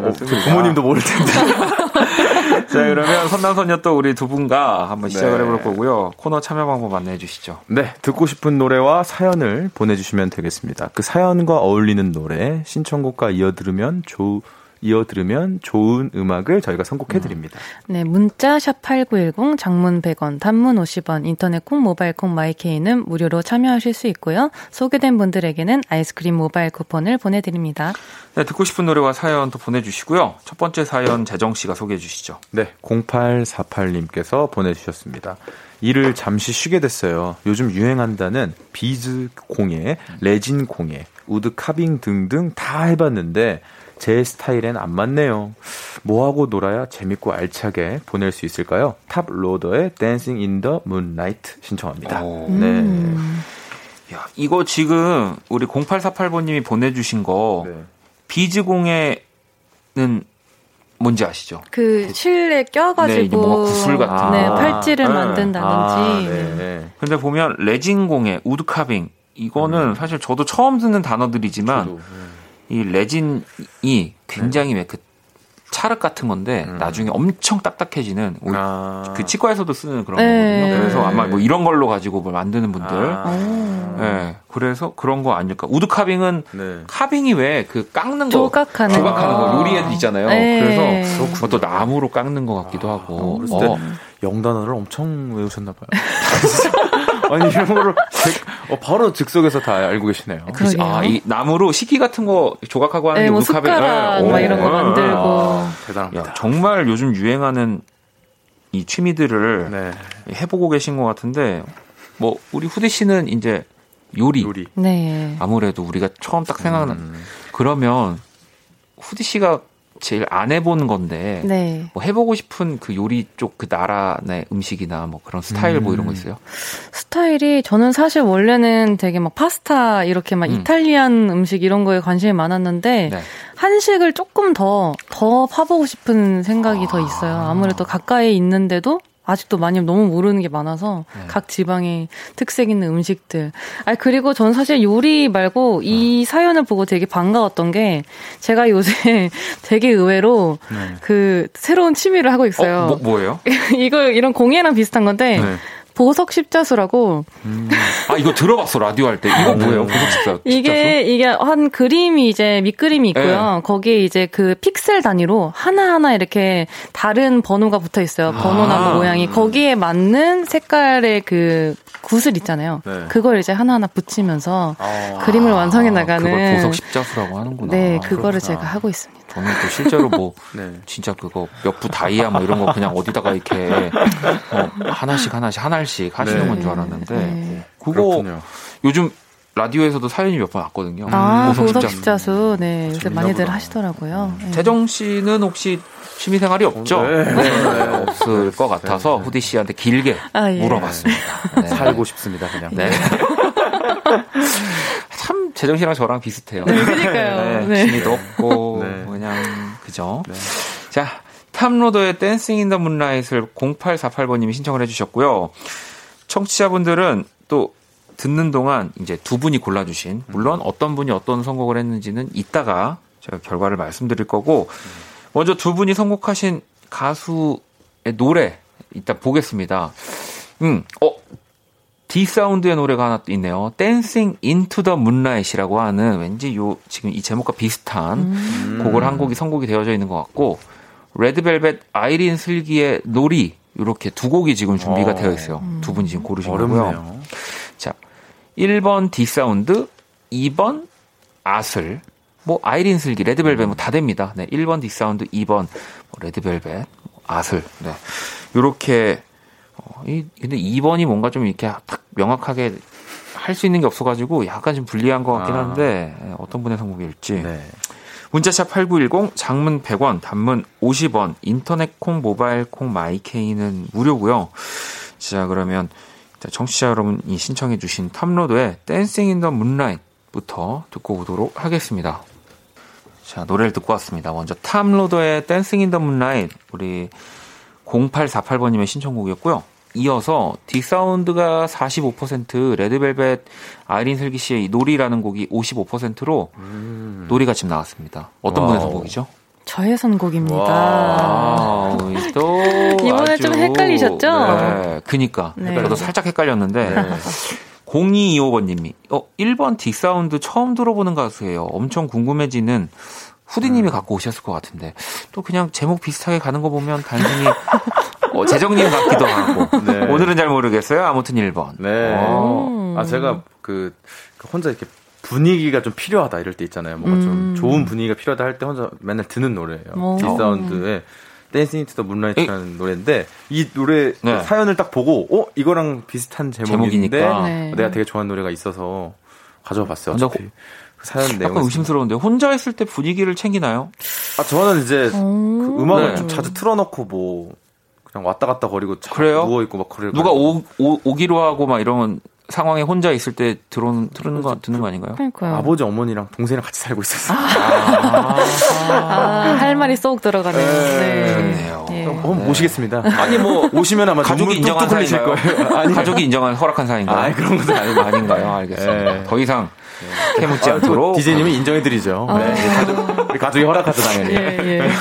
어, 저 부모님도 모를 텐데. 자, 그러면 선남선녀 또 우리 두 분과 한번 시작을 네. 해볼 거고요. 코너 참여 방법 안내해 주시죠. 네, 듣고 싶은 노래와 사연을 보내주시면 되겠습니다. 그 사연과 어울리는 노래, 신청곡과 이어 들으면 좋, 이어 들으면 좋은 음악을 저희가 선곡해 드립니다. 네, 문자 샵 8910 장문 100원, 단문 50원, 인터넷 콩, 모바일 콩, 마이케이는 무료로 참여하실 수 있고요. 소개된 분들에게는 아이스크림 모바일 쿠폰을 보내 드립니다. 네, 듣고 싶은 노래와 사연 또 보내 주시고요. 첫 번째 사연 재정 씨가 소개해 주시죠. 네, 0848님께서 보내 주셨습니다. 일을 잠시 쉬게 됐어요. 요즘 유행한다는 비즈 공예, 레진 공예, wood carving 등등 다 해봤는데 제 스타일엔 안 맞네요. 뭐하고 놀아야 재밌고 알차게 보낼 수 있을까요? Toploader의 Dancing in the Moonlight 신청합니다. 오. 네. 음. 야, 이거 지금 우리 0848번님이 보내주신 거 네. 비즈공예는 뭔지 아시죠? 그 실내 네, 껴가지고 뭔가 구슬 같은 네, 거. 팔찌를 네. 만든다든지 아, 네. 근데 보면 레진 공예, wood carving 이거는 사실 저도 처음 듣는 단어들이지만 저도, 네. 이 레진이 굉장히 왜그 찰흙 같은 건데 나중에 엄청 딱딱해지는 오- 아. 그 치과에서도 쓰는 그런 네. 거거든요. 그래서 아마 뭐 이런 걸로 가지고 뭘 만드는 분들. 아. 예. 그래서 그런 거 아닐까. wood carving은 네. carving이 왜 그 깎는 거 조각하는 조각하는 거. 거 요리에도 있잖아요. 네. 그래서 그것도 나무로 깎는 것 같기도 하고. 어렸을 때 어. 영단어를 엄청 외우셨나 봐요. 아니 이런 거를 즉- 어, 바로 즉석에서 다 알고 계시네요. 그러게요. 아, 이 나무로 식기 같은 거 조각하고 하는 네, 게뭐 wood carving. 숟가락 예. 막 오. 이런 거 예. 만들고. 대단합니다. 야, 정말 요즘 유행하는 이 취미들을 네. 해보고 계신 것 같은데, 뭐, 우리 후디 씨는 이제 요리. 요리. 네. 아무래도 우리가 처음 딱 생각나는, 음. 그러면 후디 씨가 제일 안 해본 건데, 네. 뭐 해보고 싶은 그 요리 쪽 그 나라 내 음식이나 뭐 그런 스타일 뭐 이런 거 있어요? 스타일이 저는 사실 원래는 되게 막 파스타 이렇게 막 음. 이탈리안 음식 이런 거에 관심이 많았는데 네. 한식을 조금 더더 파보고 싶은 생각이 더 있어요. 아무래도 가까이 있는데도 아직도 많이 너무 모르는 게 많아서 네. 각 지방의 특색 있는 음식들. 아 그리고 전 사실 요리 말고 이 사연을 보고 되게 반가웠던 게 제가 요새 되게 의외로 네. 그 새로운 취미를 하고 있어요. 어, 뭐, 뭐예요? 이거 이런 공예랑 비슷한 건데 네. 보석 십자수라고 아, 이거 들어봤어, 라디오 할 때. 이거 뭐예요? 보석 식사. 이게 이게 한 그림이 이제 밑그림이 있고요. 네. 거기에 이제 그 픽셀 단위로 하나 하나 이렇게 다른 번호가 붙어 있어요. 번호나 아. 뭐 모양이 거기에 맞는 색깔의 그 구슬 있잖아요. 네. 그걸 이제 하나 하나 붙이면서 아. 그림을 완성해 나가는 그걸 보석 십자수라고 하는구나. 네, 그거를 그렇구나. 제가 하고 있습니다. 저는 또 실제로 뭐 네. 진짜 그거 몇 부 다이아 뭐 이런 거 그냥 어디다가 이렇게 어, 하나씩 하나씩 하나씩 하시는 네. 건줄 알았는데 네. 그거 그렇군요. 요즘 라디오에서도 사연이 몇 번 왔거든요. 아, 보석 십자수. 십자수. 네, 요새 많이들. 하시더라고요. 네. 재정 씨는 혹시 취미 생활이 없죠? 네. 네, 없을 것 같아서 네. 후디 씨한테 길게 아, 예. 물어봤습니다. 네. 살고 싶습니다 그냥. 네. 참 재정 씨랑 저랑 비슷해요. 그러니까요. 네. 취미도 없고 네. 그냥 그죠. 네. 자, Toploader의 Dancing in the Moonlight를 0848번님이 신청을 해주셨고요. 청취자분들은 또 듣는 동안 이제 두 분이 골라주신 물론 어떤 분이 어떤 선곡을 했는지는 이따가 제가 결과를 말씀드릴 거고 먼저 두 분이 선곡하신 가수의 노래 이따 보겠습니다. 음, 어, D'Sound의 노래가 하나 또 있네요. Dancing into the Moonlight이라고 하는 왠지 요 지금 이 제목과 비슷한 음. 곡을 한 곡이 선곡이 되어져 있는 것 같고 Red Velvet 아이린 슬기의 놀이 이렇게 두 곡이 지금 준비가 어. 되어 있어요. 두 분이 지금 고르신 거고요. 어렵네요. 자, 1번 D'Sound, 2번 아슬, 뭐 아이린 슬기, Red Velvet 뭐 다 됩니다. 네, 1번 D'Sound, 2번 뭐 Red Velvet, 아슬. 네. 요렇게 어, 이 근데 2번이 뭔가 좀 이렇게 딱 명확하게 할 수 있는 게 없어가지고 약간 좀 불리한 것 같긴 아. 한데 예, 어떤 분의 선곡일지. 네. 문자샵 8910 장문 100원 단문 50원 인터넷 콩 모바일 콩 My K는 무료고요. 자 그러면 자, 청취자 여러분이 신청해 주신 Toploader의 Dancing in the Moonlight부터 듣고 오도록 하겠습니다. 자 노래를 듣고 왔습니다. 먼저 Toploader의 Dancing in the Moonlight 우리 0848번님의 신청곡이었고요. 이어서 D'Sound가 45% Red Velvet 아이린 슬기 씨의 이 놀이라는 곡이 55%로 놀이가 지금 나왔습니다. 어떤 분의 와우. 선곡이죠? 저의 선곡입니다. 아, 또 이번에 아주- 좀 헷갈리셨죠? 네, 그니까 네. 저도 살짝 헷갈렸는데 0225번님이 어 1번 D'Sound 처음 들어보는 가수예요. 엄청 궁금해지는 후디님이 갖고 오셨을 것 같은데 또 그냥 제목 비슷하게 가는 거 보면 단순히 어, 재정님 같기도 하고 네. 오늘은 잘 모르겠어요. 아무튼 1번. 네. 어. 아 제가 그, 그 혼자 이렇게 분위기가 좀 필요하다 이럴 때 있잖아요. 뭔가 좀 음. 좋은 분위기가 필요하다 할 때 혼자 맨날 듣는 노래예요. 오. D'Sound의 Dancing to the Moonlight라는 노래인데 이 노래 네. 사연을 딱 보고 어 이거랑 비슷한 제목인데 제목이니까. 네. 내가 되게 좋아하는 노래가 있어서 가져와 봤어요. 어차피 그 사연 내용 약간 의심스러운데 혼자 있을 때 분위기를 챙기나요? 아 저는 이제 오. 그 음악을 네. 좀 자주 틀어놓고 뭐 그냥 왔다 갔다 거리고 자- 그래요? 누워 있고 막 그래. 누가 오, 오, 오기로 하고 막 이런 상황에 혼자 있을 때 들어는 듣는 거 듣는 거 아닌가요? 그러니까요. 아버지 어머니랑 동생이랑 같이 살고 있었어요. 아, 할 말이 쏙 들어가네요. 네. 그렇네요. 예. 한번 모시겠습니다. 아니 뭐 오시면 아마 가족이 인정한 사이인가요? 거예요. 아니, 가족이 인정한 허락한 사이인가요? 아, 그런 것도 아니고. 아닌가요? 알겠습니다. 네. 더 이상 캐묻지 않도록 디제이님이 인정해드리죠. 네, 우리 가족, 가족이 허락하죠 당연히. 예, 예.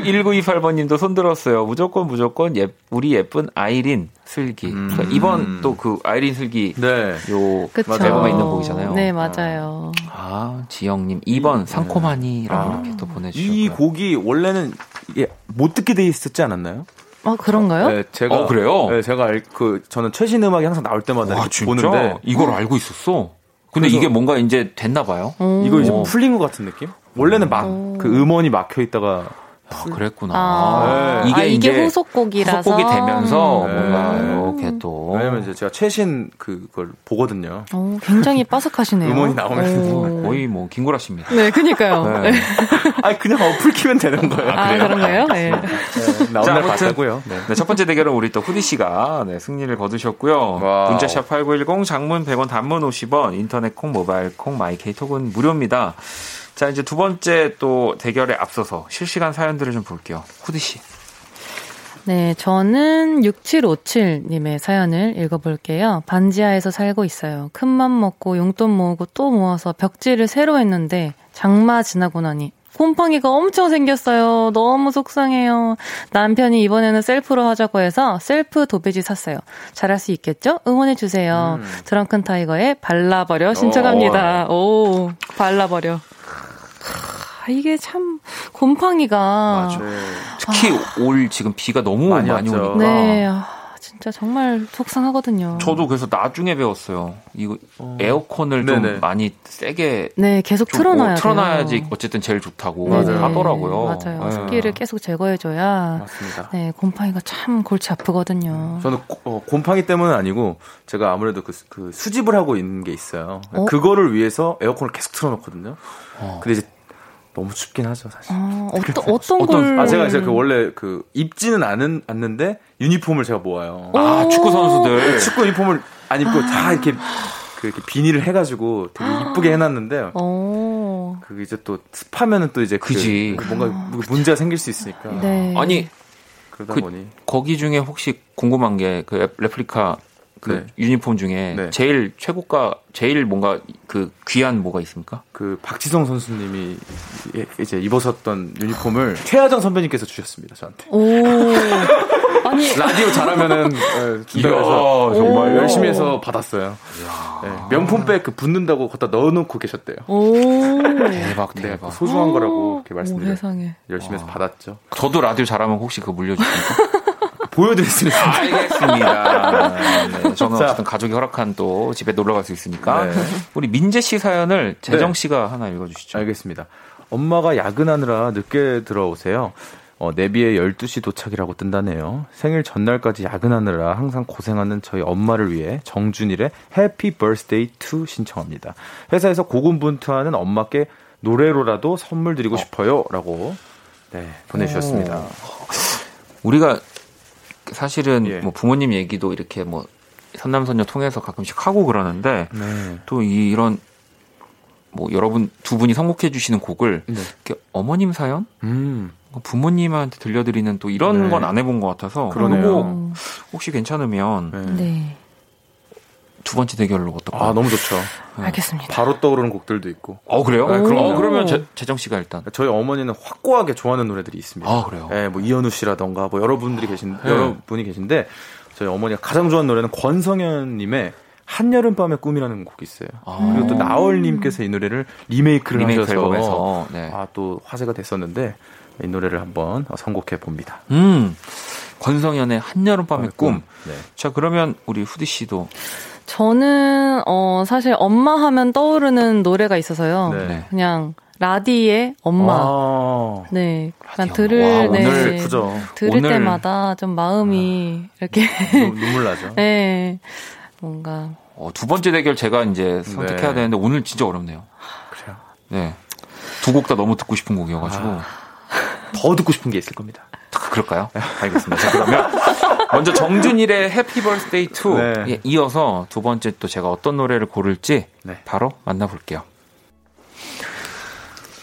1928번님도 손 들었어요. 무조건 무조건 예, 우리 예쁜 아이린 슬기. 음. 그러니까 이번 또 그 아이린 슬기 네. 요 그쵸. 앨범에 있는 곡이잖아요. 네, 맞아요. 아 지영님 2번 상코마니라고 아. 이렇게 또 보내주셨고요. 이 곡이 원래는 이게 못 듣게 돼 있었지 않았나요? 어, 그런가요? 네, 제가 어, 그래요? 네, 제가 알, 그 저는 최신 음악이 항상 나올 때마다 와 이렇게 진짜 보는데 이걸 알고 있었어. 근데 이게 뭔가 이제 됐나 봐요. 오. 이거 이제 오. 풀린 것 같은 느낌? 원래는 막 그 음원이 막혀 있다가 아, 그랬구나. 아, 네. 아, 이게 이제 후속곡이라서. 후속곡이 되면서 네. 뭔가 이렇게 또 왜냐면 이제 제가 최신 그걸 보거든요. 오, 굉장히 빠삭하시네요. 음원이 나오면 오. 거의 뭐 김구라 씨입니다. 네, 그니까요. 네. 아니 그냥 어플 키면 되는 거예요. 아, 그런가요? 네. 네, 나온 자, 날 아무튼- 봤다고요. 네. 네, 첫 번째 대결은 우리 또 후디 씨가 네, 승리를 거두셨고요. 문자샵 8910 장문 100원 단문 50원 인터넷 콩 모바일 콩 마이케이 톡은 무료입니다. 자, 이제 두 번째 또 대결에 앞서서 실시간 사연들을 좀 볼게요. 후디 씨. 네, 저는 6757님의 사연을 읽어볼게요. 반지하에서 살고 있어요. 큰맘 먹고 용돈 모으고 또 모아서 벽지를 새로 했는데 장마 지나고 나니 곰팡이가 엄청 생겼어요. 너무 속상해요. 남편이 이번에는 셀프로 하자고 해서 셀프 도배지 샀어요. 잘할 수 있겠죠? 응원해주세요. 음. 드렁큰 타이거의 발라버려 신청합니다. 오, 발라버려. 아, 이게 참 곰팡이가 네. 특히 올 지금 비가 너무 많이 많이. 오니까. 네, 아, 진짜 정말 속상하거든요. 저도 그래서 나중에 배웠어요. 이거 에어컨을 네네. 좀 많이 세게 네, 계속 좀 틀어놔야 어, 틀어놔야지 돼요. 어쨌든 제일 좋다고 네네. 하더라고요. 맞아요. 네. 습기를 계속 제거해줘야 맞습니다. 네 곰팡이가 참 골치 아프거든요. 저는 고- 어, 곰팡이 때문은 아니고 제가 아무래도 그, 그 수집을 하고 있는 게 있어요. 어? 그거를 위해서 에어컨을 계속 틀어놓거든요. 어. 근데 이제 너무 춥긴 하죠, 사실. 아, 어떤 어떤 어떤- 걸? 아 제가 이제 그 원래 그 입지는 않은 않는데 유니폼을 제가 모아요. 아, 축구 선수들. 축구 유니폼을 안 입고 다 이렇게 그 이렇게 비닐을 해가지고 되게 이쁘게 해놨는데 어, 그 이제 또 습하면은 또 이제 그- 그지. 그 뭔가 문제가 생길 수 있으니까 네. 아니 그러다 그- 보니 거기 중에 혹시 궁금한 게 그 레플리카 그 네. 유니폼 중에 네. 제일 최고가 제일 뭔가 그 귀한 뭐가 있습니까? 그 박지성 선수님이 예- 이제 입었었던 유니폼을 최하정 선배님께서 주셨습니다 저한테. 오, 아니 라디오 잘하면은 예, 준다고 해서 정말 오. 열심히 해서 받았어요. 예, 명품백 그 붙는다고 갖다 넣어놓고 계셨대요. 오, 대박 네, 대박. 소중한 거라고 이렇게 오, 말씀드려 세상에. 열심히 해서 받았죠. 저도 라디오 잘하면 혹시 그거 물려주십니까? 보여드렸습니다. 알겠습니다. 네, 저는 자. 어쨌든 가족이 허락한 또 집에 놀러 갈 수 있으니까 네. 우리 민재 씨 사연을 재정 네. 씨가 하나 읽어주시죠. 알겠습니다. 엄마가 야근하느라 늦게 들어오세요. 어, 내비에 12시 도착이라고 뜬다네요. 생일 전날까지 야근하느라 항상 고생하는 저희 엄마를 위해 정준일의 해피 버스데이 2 신청합니다. 회사에서 고군분투하는 엄마께 노래로라도 선물 드리고 싶어요. 라고 네, 보내 주셨습니다. 우리가 사실은 예. 뭐 부모님 얘기도 이렇게 뭐 선남선녀 통해서 가끔씩 하고 그러는데 네. 또 이- 이런 뭐 여러분 두 분이 선곡해 주시는 곡을 네. 이렇게 어머님 사연 음, 부모님한테 들려드리는 또 이런 네. 건안 해본 것 같아서 그러네요. 어, 혹시 괜찮으면 네. 네, 두 번째 대결로 어떨까요? 아, 너무 좋죠. 알겠습니다. 바로 떠오르는 곡들도 있고. 어 그래요? 네, 그럼요. 어, 그러면 재, 재정 씨가 일단 저희 어머니는 확고하게 좋아하는 노래들이 있습니다. 아 그래요? 네, 뭐 이현우 씨라던가 뭐 여러분들이 계신 네. 여러분이 계신데 저희 어머니가 가장 좋아하는 노래는 권성현님의 한여름밤의 꿈이라는 곡이 있어요. 아. 그리고 또 나얼님께서 이 노래를 리메이크를 리메이크 하셔서 앨범에서 네. 아 또 화제가 됐었는데 이 노래를 한번 선곡해 봅니다. 음 권성현의 한여름밤의 꿈. 네. 자 그러면 우리 후디 씨도 저는 어 사실 엄마 하면 떠오르는 노래가 있어서요. 네. 네. 그냥 라디의 엄마. 아, 네, 그냥 들을. 와, 네, 오늘 슬프죠. 들을 오늘- 때마다 좀 마음이 이렇게 눈- 눈물 나죠. 네 뭔가 어, 두 번째 대결 제가 이제 선택해야 네. 되는데 오늘 진짜 어렵네요. 그래요. 네. 두 곡 다 너무 듣고 싶은 곡이어가지고. 아. 더 듣고 싶은 게 있을 겁니다. 그럴까요? 알겠습니다. 자, 그러면 먼저 정준일의 해피 버스데이 2 네. 예, 이어서 두 번째 또 제가 어떤 노래를 고를지 네. 바로 만나볼게요.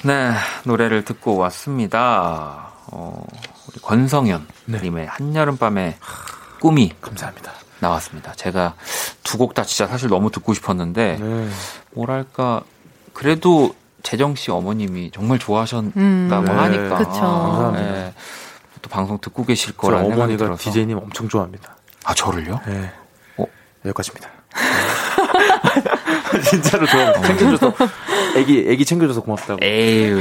네, 노래를 듣고 왔습니다. 어, 우리 권성현님의 한여름밤의 꿈이 감사합니다. 나왔습니다. 제가 두 곡 다 진짜 사실 너무 듣고 싶었는데 네. 뭐랄까 그래도 재정 씨 어머님이 정말 좋아하셨다고 음. 네, 하니까. 그쵸. 감사합니다. 네. 또 방송 듣고 계실 저 거라는 생각이 어머니가 들어서. DJ님 엄청 좋아합니다. 아, 저를요? 네. 어? 여기까지입니다. 진짜로 좋아. 챙겨줘서 애기 애기 챙겨줘서 고맙다고. 에휴.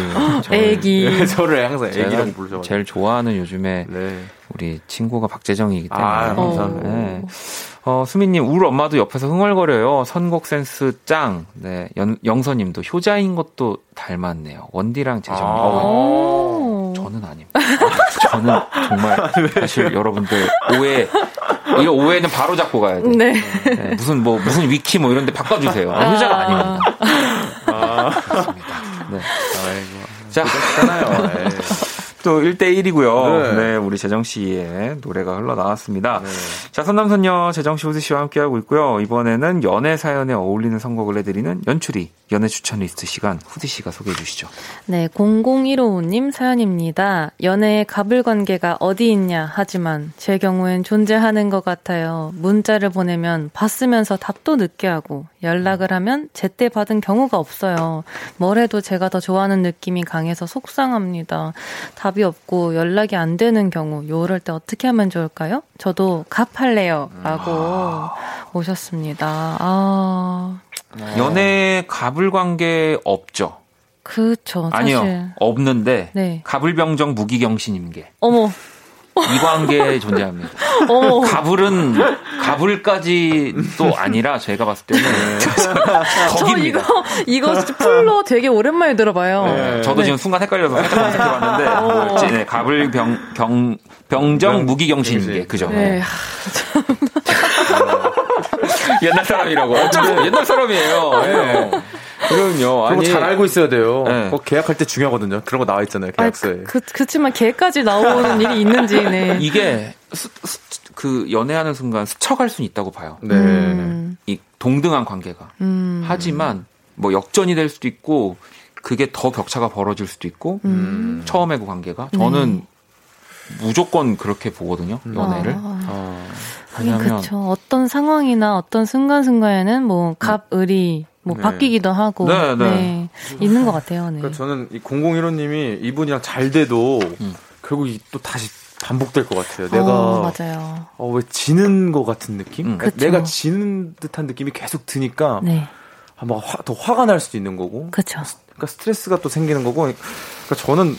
애기. 저를 항상 애기라고 부르셔. 제일 좋아하는 요즘에 네. 우리 친구가 박재정이기 때문에. 아, 감사합니다. 네. 어, 수민님, 울 엄마도 옆에서 흥얼거려요. 선곡 센스 짱. 네. 연, 영서님도 효자인 것도 닮았네요. 원디랑 재정. 아. 저는 아닙니다. 저는 정말 사실 여러분들 오해, 이거 오해는 바로 잡고 가야 돼. 네. 네, 무슨 뭐 무슨 위키 뭐 이런 데 바꿔주세요. 효자가 아 닙니다. 그렇습니다. 네. 아이고. 자, 괜찮아요. 네. 또 1대1이고요. 네. 네. 우리 재정 씨의 노래가 흘러나왔습니다. 네. 자, 선남선녀 재정 씨, 호수 씨와 함께하고 있고요. 이번에는 연애 사연에 어울리는 선곡을 해드리는 연출이 연애 추천 리스트 시간 후디 씨가 소개해 주시죠. 네, 00155님 사연입니다. 연애의 가불 관계가 어디 있냐 하지만 제 경우엔 존재하는 것 같아요. 문자를 보내면 봤으면서 답도 늦게 하고 연락을 하면 제때 받은 경우가 없어요. 뭘 해도 제가 더 좋아하는 느낌이 강해서 속상합니다. 답이 없고 연락이 안 되는 경우 요럴 때 어떻게 하면 좋을까요? 저도 갑할래요. 라고 오셨습니다. 아, 연애 가불 관계 없죠? 그쵸. 사실. 아니요. 없는데 네. 가불병정 무기경신임계. 어머, 이 관계에 존재합니다. 어머. 가불은 가불까지도 아니라 제가 봤을 때는 저 이거. 이거 진짜 full로 되게 오랜만에 들어봐요. 네, 저도 지금 순간 헷갈려서 살짝 검색해봤는데 뭐였지? 네, 갑을 병 병 병정 무기경신임계 그죠? 네. 옛날 사람이라고. 어쩌면 옛날 사람이에요. 네. 그럼요. 그런 거 잘 알고 있어야 돼요. 네. 꼭 계약할 때 중요하거든요. 그런 거 나와 있잖아요. 아, 계약서에. 그, 그 치만 걔까지 나오는 일이 있는지, 네. 이게 스- 스- 그 연애하는 순간 스쳐갈 수는 있다고 봐요. 네. 음, 이 동등한 관계가. 음, 하지만 뭐 역전이 될 수도 있고 그게 더 격차가 벌어질 수도 있고 음. 처음에 그 관계가 저는 무조건 그렇게 보거든요 연애를 아, 왜냐면 그쵸. 어떤 상황이나 어떤 순간순간에는 뭐, 갑, 을이 뭐 네. 바뀌기도 하고. 네, 네. 있는 것 같아요, 네. 그러니까 저는 이 001호님이 이분이랑 잘 돼도 음. 결국 이- 또 다시 반복될 것 같아요. 내가 어, 맞아요. 어, 왜 지는 것 같은 느낌? 음. 그러니까. 내가 지는 듯한 느낌이 계속 드니까 네. 아마 화- 더 화가 날 수도 있는 거고. 그쵸. 그러니까 스트레스가 또 생기는 거고. 그러니까 저는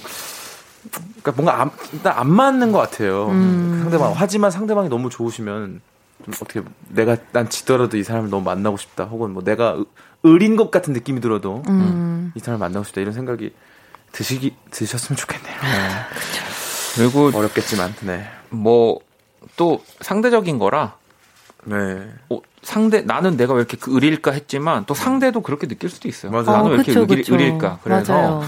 그러니까 뭔가 안, 일단 안 맞는 것 같아요. 음. 상대방 하지만 상대방이 너무 좋으시면 좀 어떻게 내가 난 지더라도 이 사람을 너무 만나고 싶다. 혹은 뭐 내가 의- 의린 것 같은 느낌이 들어도 음. 이 사람을 만나고 싶다 이런 생각이 드시기 드셨으면 좋겠네요. 그리고 어렵겠지만 네. 뭐 또 상대적인 거라 네. 어, 상대 나는 내가 왜 이렇게 그 의릴까 했지만 또 상대도 그렇게 느낄 수도 있어요 맞아요. 나는 왜 이렇게 그쵸. 의릴까 그래서.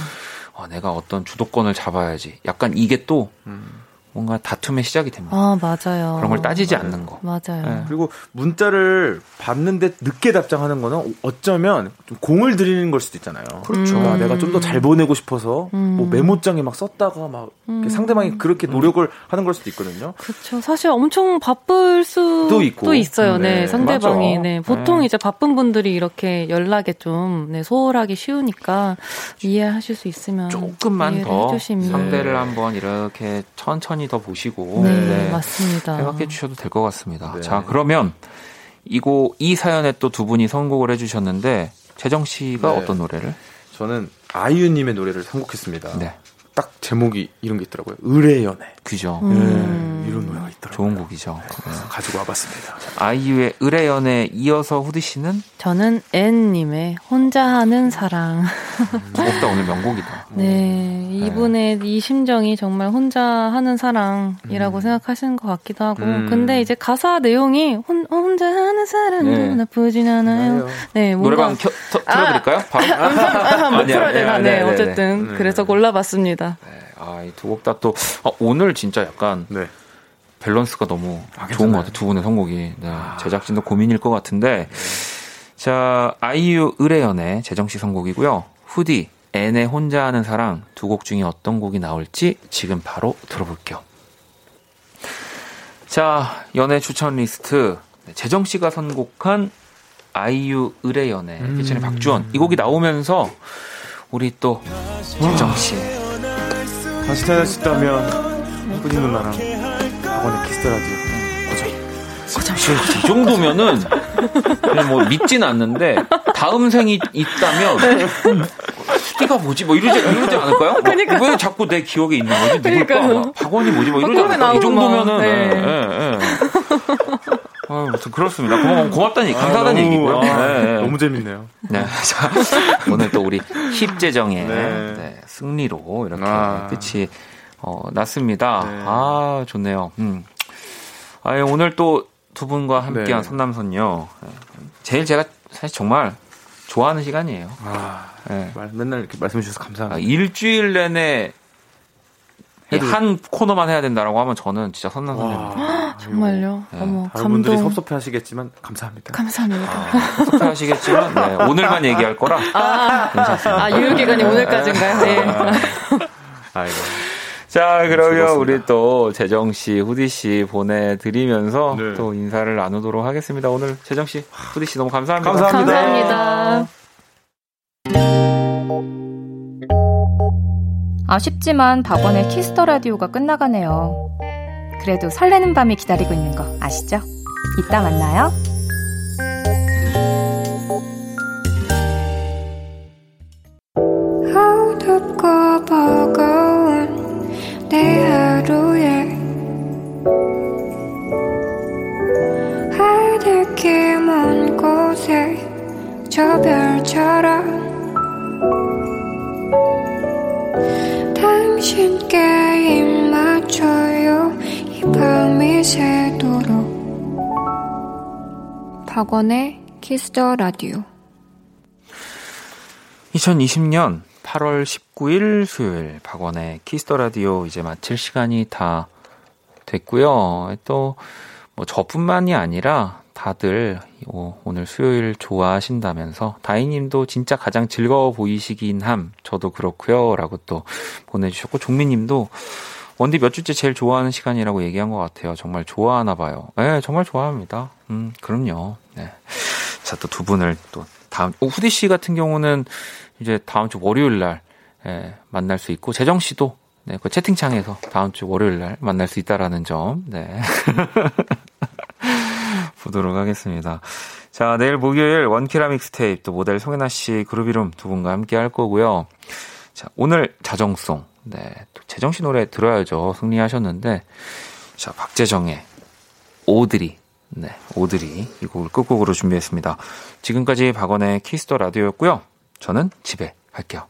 어, 내가 어떤 주도권을 잡아야지 약간 이게 또 음. 뭔가 다툼의 시작이 됩니다 아, 맞아요. 그런 걸 따지지 않는 거 맞아요. 네. 그리고 문자를 받는데 늦게 답장하는 거는 어쩌면 좀 공을 들이는 걸 수도 있잖아요. 그렇죠. 그러니까 내가 좀 더 잘 보내고 싶어서 음. 뭐 메모장에 막 썼다가 막 음. 상대방이 그렇게 노력을 하는 걸 수도 있거든요. 그렇죠. 사실 엄청 바쁠 수도 또 있고. 있어요. 네, 네, 상대방이. 맞아. 네, 보통 네. 이제 바쁜 분들이 이렇게 연락에 좀 네, 소홀하기 쉬우니까 이해하실 수 있으면 조금만 더 해주시면 상대를 한번 이렇게 천천히 더 보시고 네, 네, 맞습니다. 생각해 주셔도 될 것 같습니다. 네. 자, 그러면 이거 이 사연에 또 두 분이 선곡을 해주셨는데 재정 씨가 네. 어떤 노래를? 저는 아이유님의 노래를 선곡했습니다. 네, 딱 제목이 이런 게 있더라고요. 의뢰 연애. 그죠. 음. 네, 이런 노래가 있더라고요. 좋은 곡이죠. 네. 그래서 가지고 와봤습니다. 아이유의 의뢰연에 이어서 후디 씨는 저는 앤님의 혼자 하는 사랑. 무겁다 오늘 명곡이다. 네, 이분의 이 심정이 정말 혼자 하는 사랑이라고 생각하시는 것 같기도 하고. 음. 근데 이제 가사 내용이 혼, 혼자 하는 사랑은 네. 나쁘진 않아요. 네, 뭔가 노래방 켜, 터, 틀어드릴까요? 바로? 아, 못 아니야, 풀어야 되나? 네, 네, 네, 어쨌든 네. 그래서 골라봤습니다. 아, 이 두 곡 다 또, 아, 오늘 진짜 약간 네. 밸런스가 너무 아, 좋은. 것 같아요. 두 분의 선곡이. 네, 제작진도 고민일 것 같은데. 자, 아이유 을의 연애 재정씨 선곡이고요. 후디, 앤의 혼자 하는 사랑 두 곡 중에 어떤 곡이 나올지 지금 바로 들어볼게요. 자, 연애 추천 리스트. 네, 재정씨가 선곡한 아이유 의뢰연의 피처링 박주원. 이 곡이 나오면서 우리 또 재정 씨. 다시 찾아주다면 뿌지 누나랑 학원의 키스터 라디오. 이 정도면은 그냥 뭐 믿진 않는데 다음 생이 있다면 수디가 뭐지 뭐 이러지 이러지 않을까요? 뭐, 그러니까. 왜 자꾸 내 기억에 있는 거지? 누굴까? 박원이 뭐지? 뭐막 이러지 않을까? 이 정도면은 막, 예, 네. 예, 예. 아유, 아무튼 그렇습니다. 고마, 고맙다니 감사하다는 아, 너무, 얘기고요. 아, 네, 네. 너무 재밌네요. 네. 자, 오늘 또 우리 힙재정의 네. 네, 승리로 이렇게 아. 끝이 어, 났습니다. 네. 아, 좋네요. 음. 아, 오늘 또 두 분과 함께한 네. 선남선녀. 네. 제일 제가 사실 정말 좋아하는 시간이에요. 아, 네. 말- 맨날 이렇게 말씀해 주셔서 아, 감사합니다. 일주일 내내 이 한 코너만 해야 된다라고 하면 저는 진짜 선남선녀입니다. 와, 정말요. 네. 어머, 다른 분들이. 섭섭해 하시겠지만 감사합니다. 감사합니다. 섭섭해 하시겠지만, 네, 오늘만 얘기할 거라. 괜찮습니다. 아, 유효 기간이 오늘까지인가요? 네. 아이고. 자, 그러면 즐거웠습니다. 우리 또 재정 씨, 후디 씨 보내드리면서 네. 또 인사를 나누도록 하겠습니다. 오늘 재정 씨, 후디 씨 너무 감사합니다. 감사합니다. 감사합니다. 아쉽지만 박원의 Kiss the Radio가 끝나가네요. 그래도 설레는 밤이 기다리고 있는 거 아시죠? 이따 만나요. 박원의 Kiss the Radio 2020년 8월 19일 수요일 박원의 Kiss the Radio 이제 마칠 시간이 다 됐고요. 또 뭐 저뿐만이 아니라 다들 오- 오늘 수요일 좋아하신다면서 다희님도 진짜 가장 즐거워 보이시긴 함. 저도 그렇고요라고 또 보내주셨고 종민님도 원디 몇 주째 제일 좋아하는 시간이라고 얘기한 것 같아요. 정말 좋아하나 봐요. 네, 정말 좋아합니다. 음, 그럼요. 네. 자, 또 두 분을 또 다음, 오, 후디 씨 같은 경우는 이제 다음 주 월요일 날, 예, 만날 수 있고, 재정 씨도, 네, 그 채팅창에서 다음 주 월요일 날 만날 수 있다라는 점, 네. 보도록 하겠습니다. 자, 내일 목요일 원키라 믹스 테이프 또 모델 송혜나 씨 그룹 이름 두 분과 함께 할 거고요. 자, 오늘 자정송. 네, 또 재정 씨 노래 들어야죠. 승리하셨는데. 자, 박재정의 오드리. 네, 오드리. 이 곡을 끝곡으로 준비했습니다. 지금까지 박원의 Kiss the Radio였고요. 저는 집에 갈게요.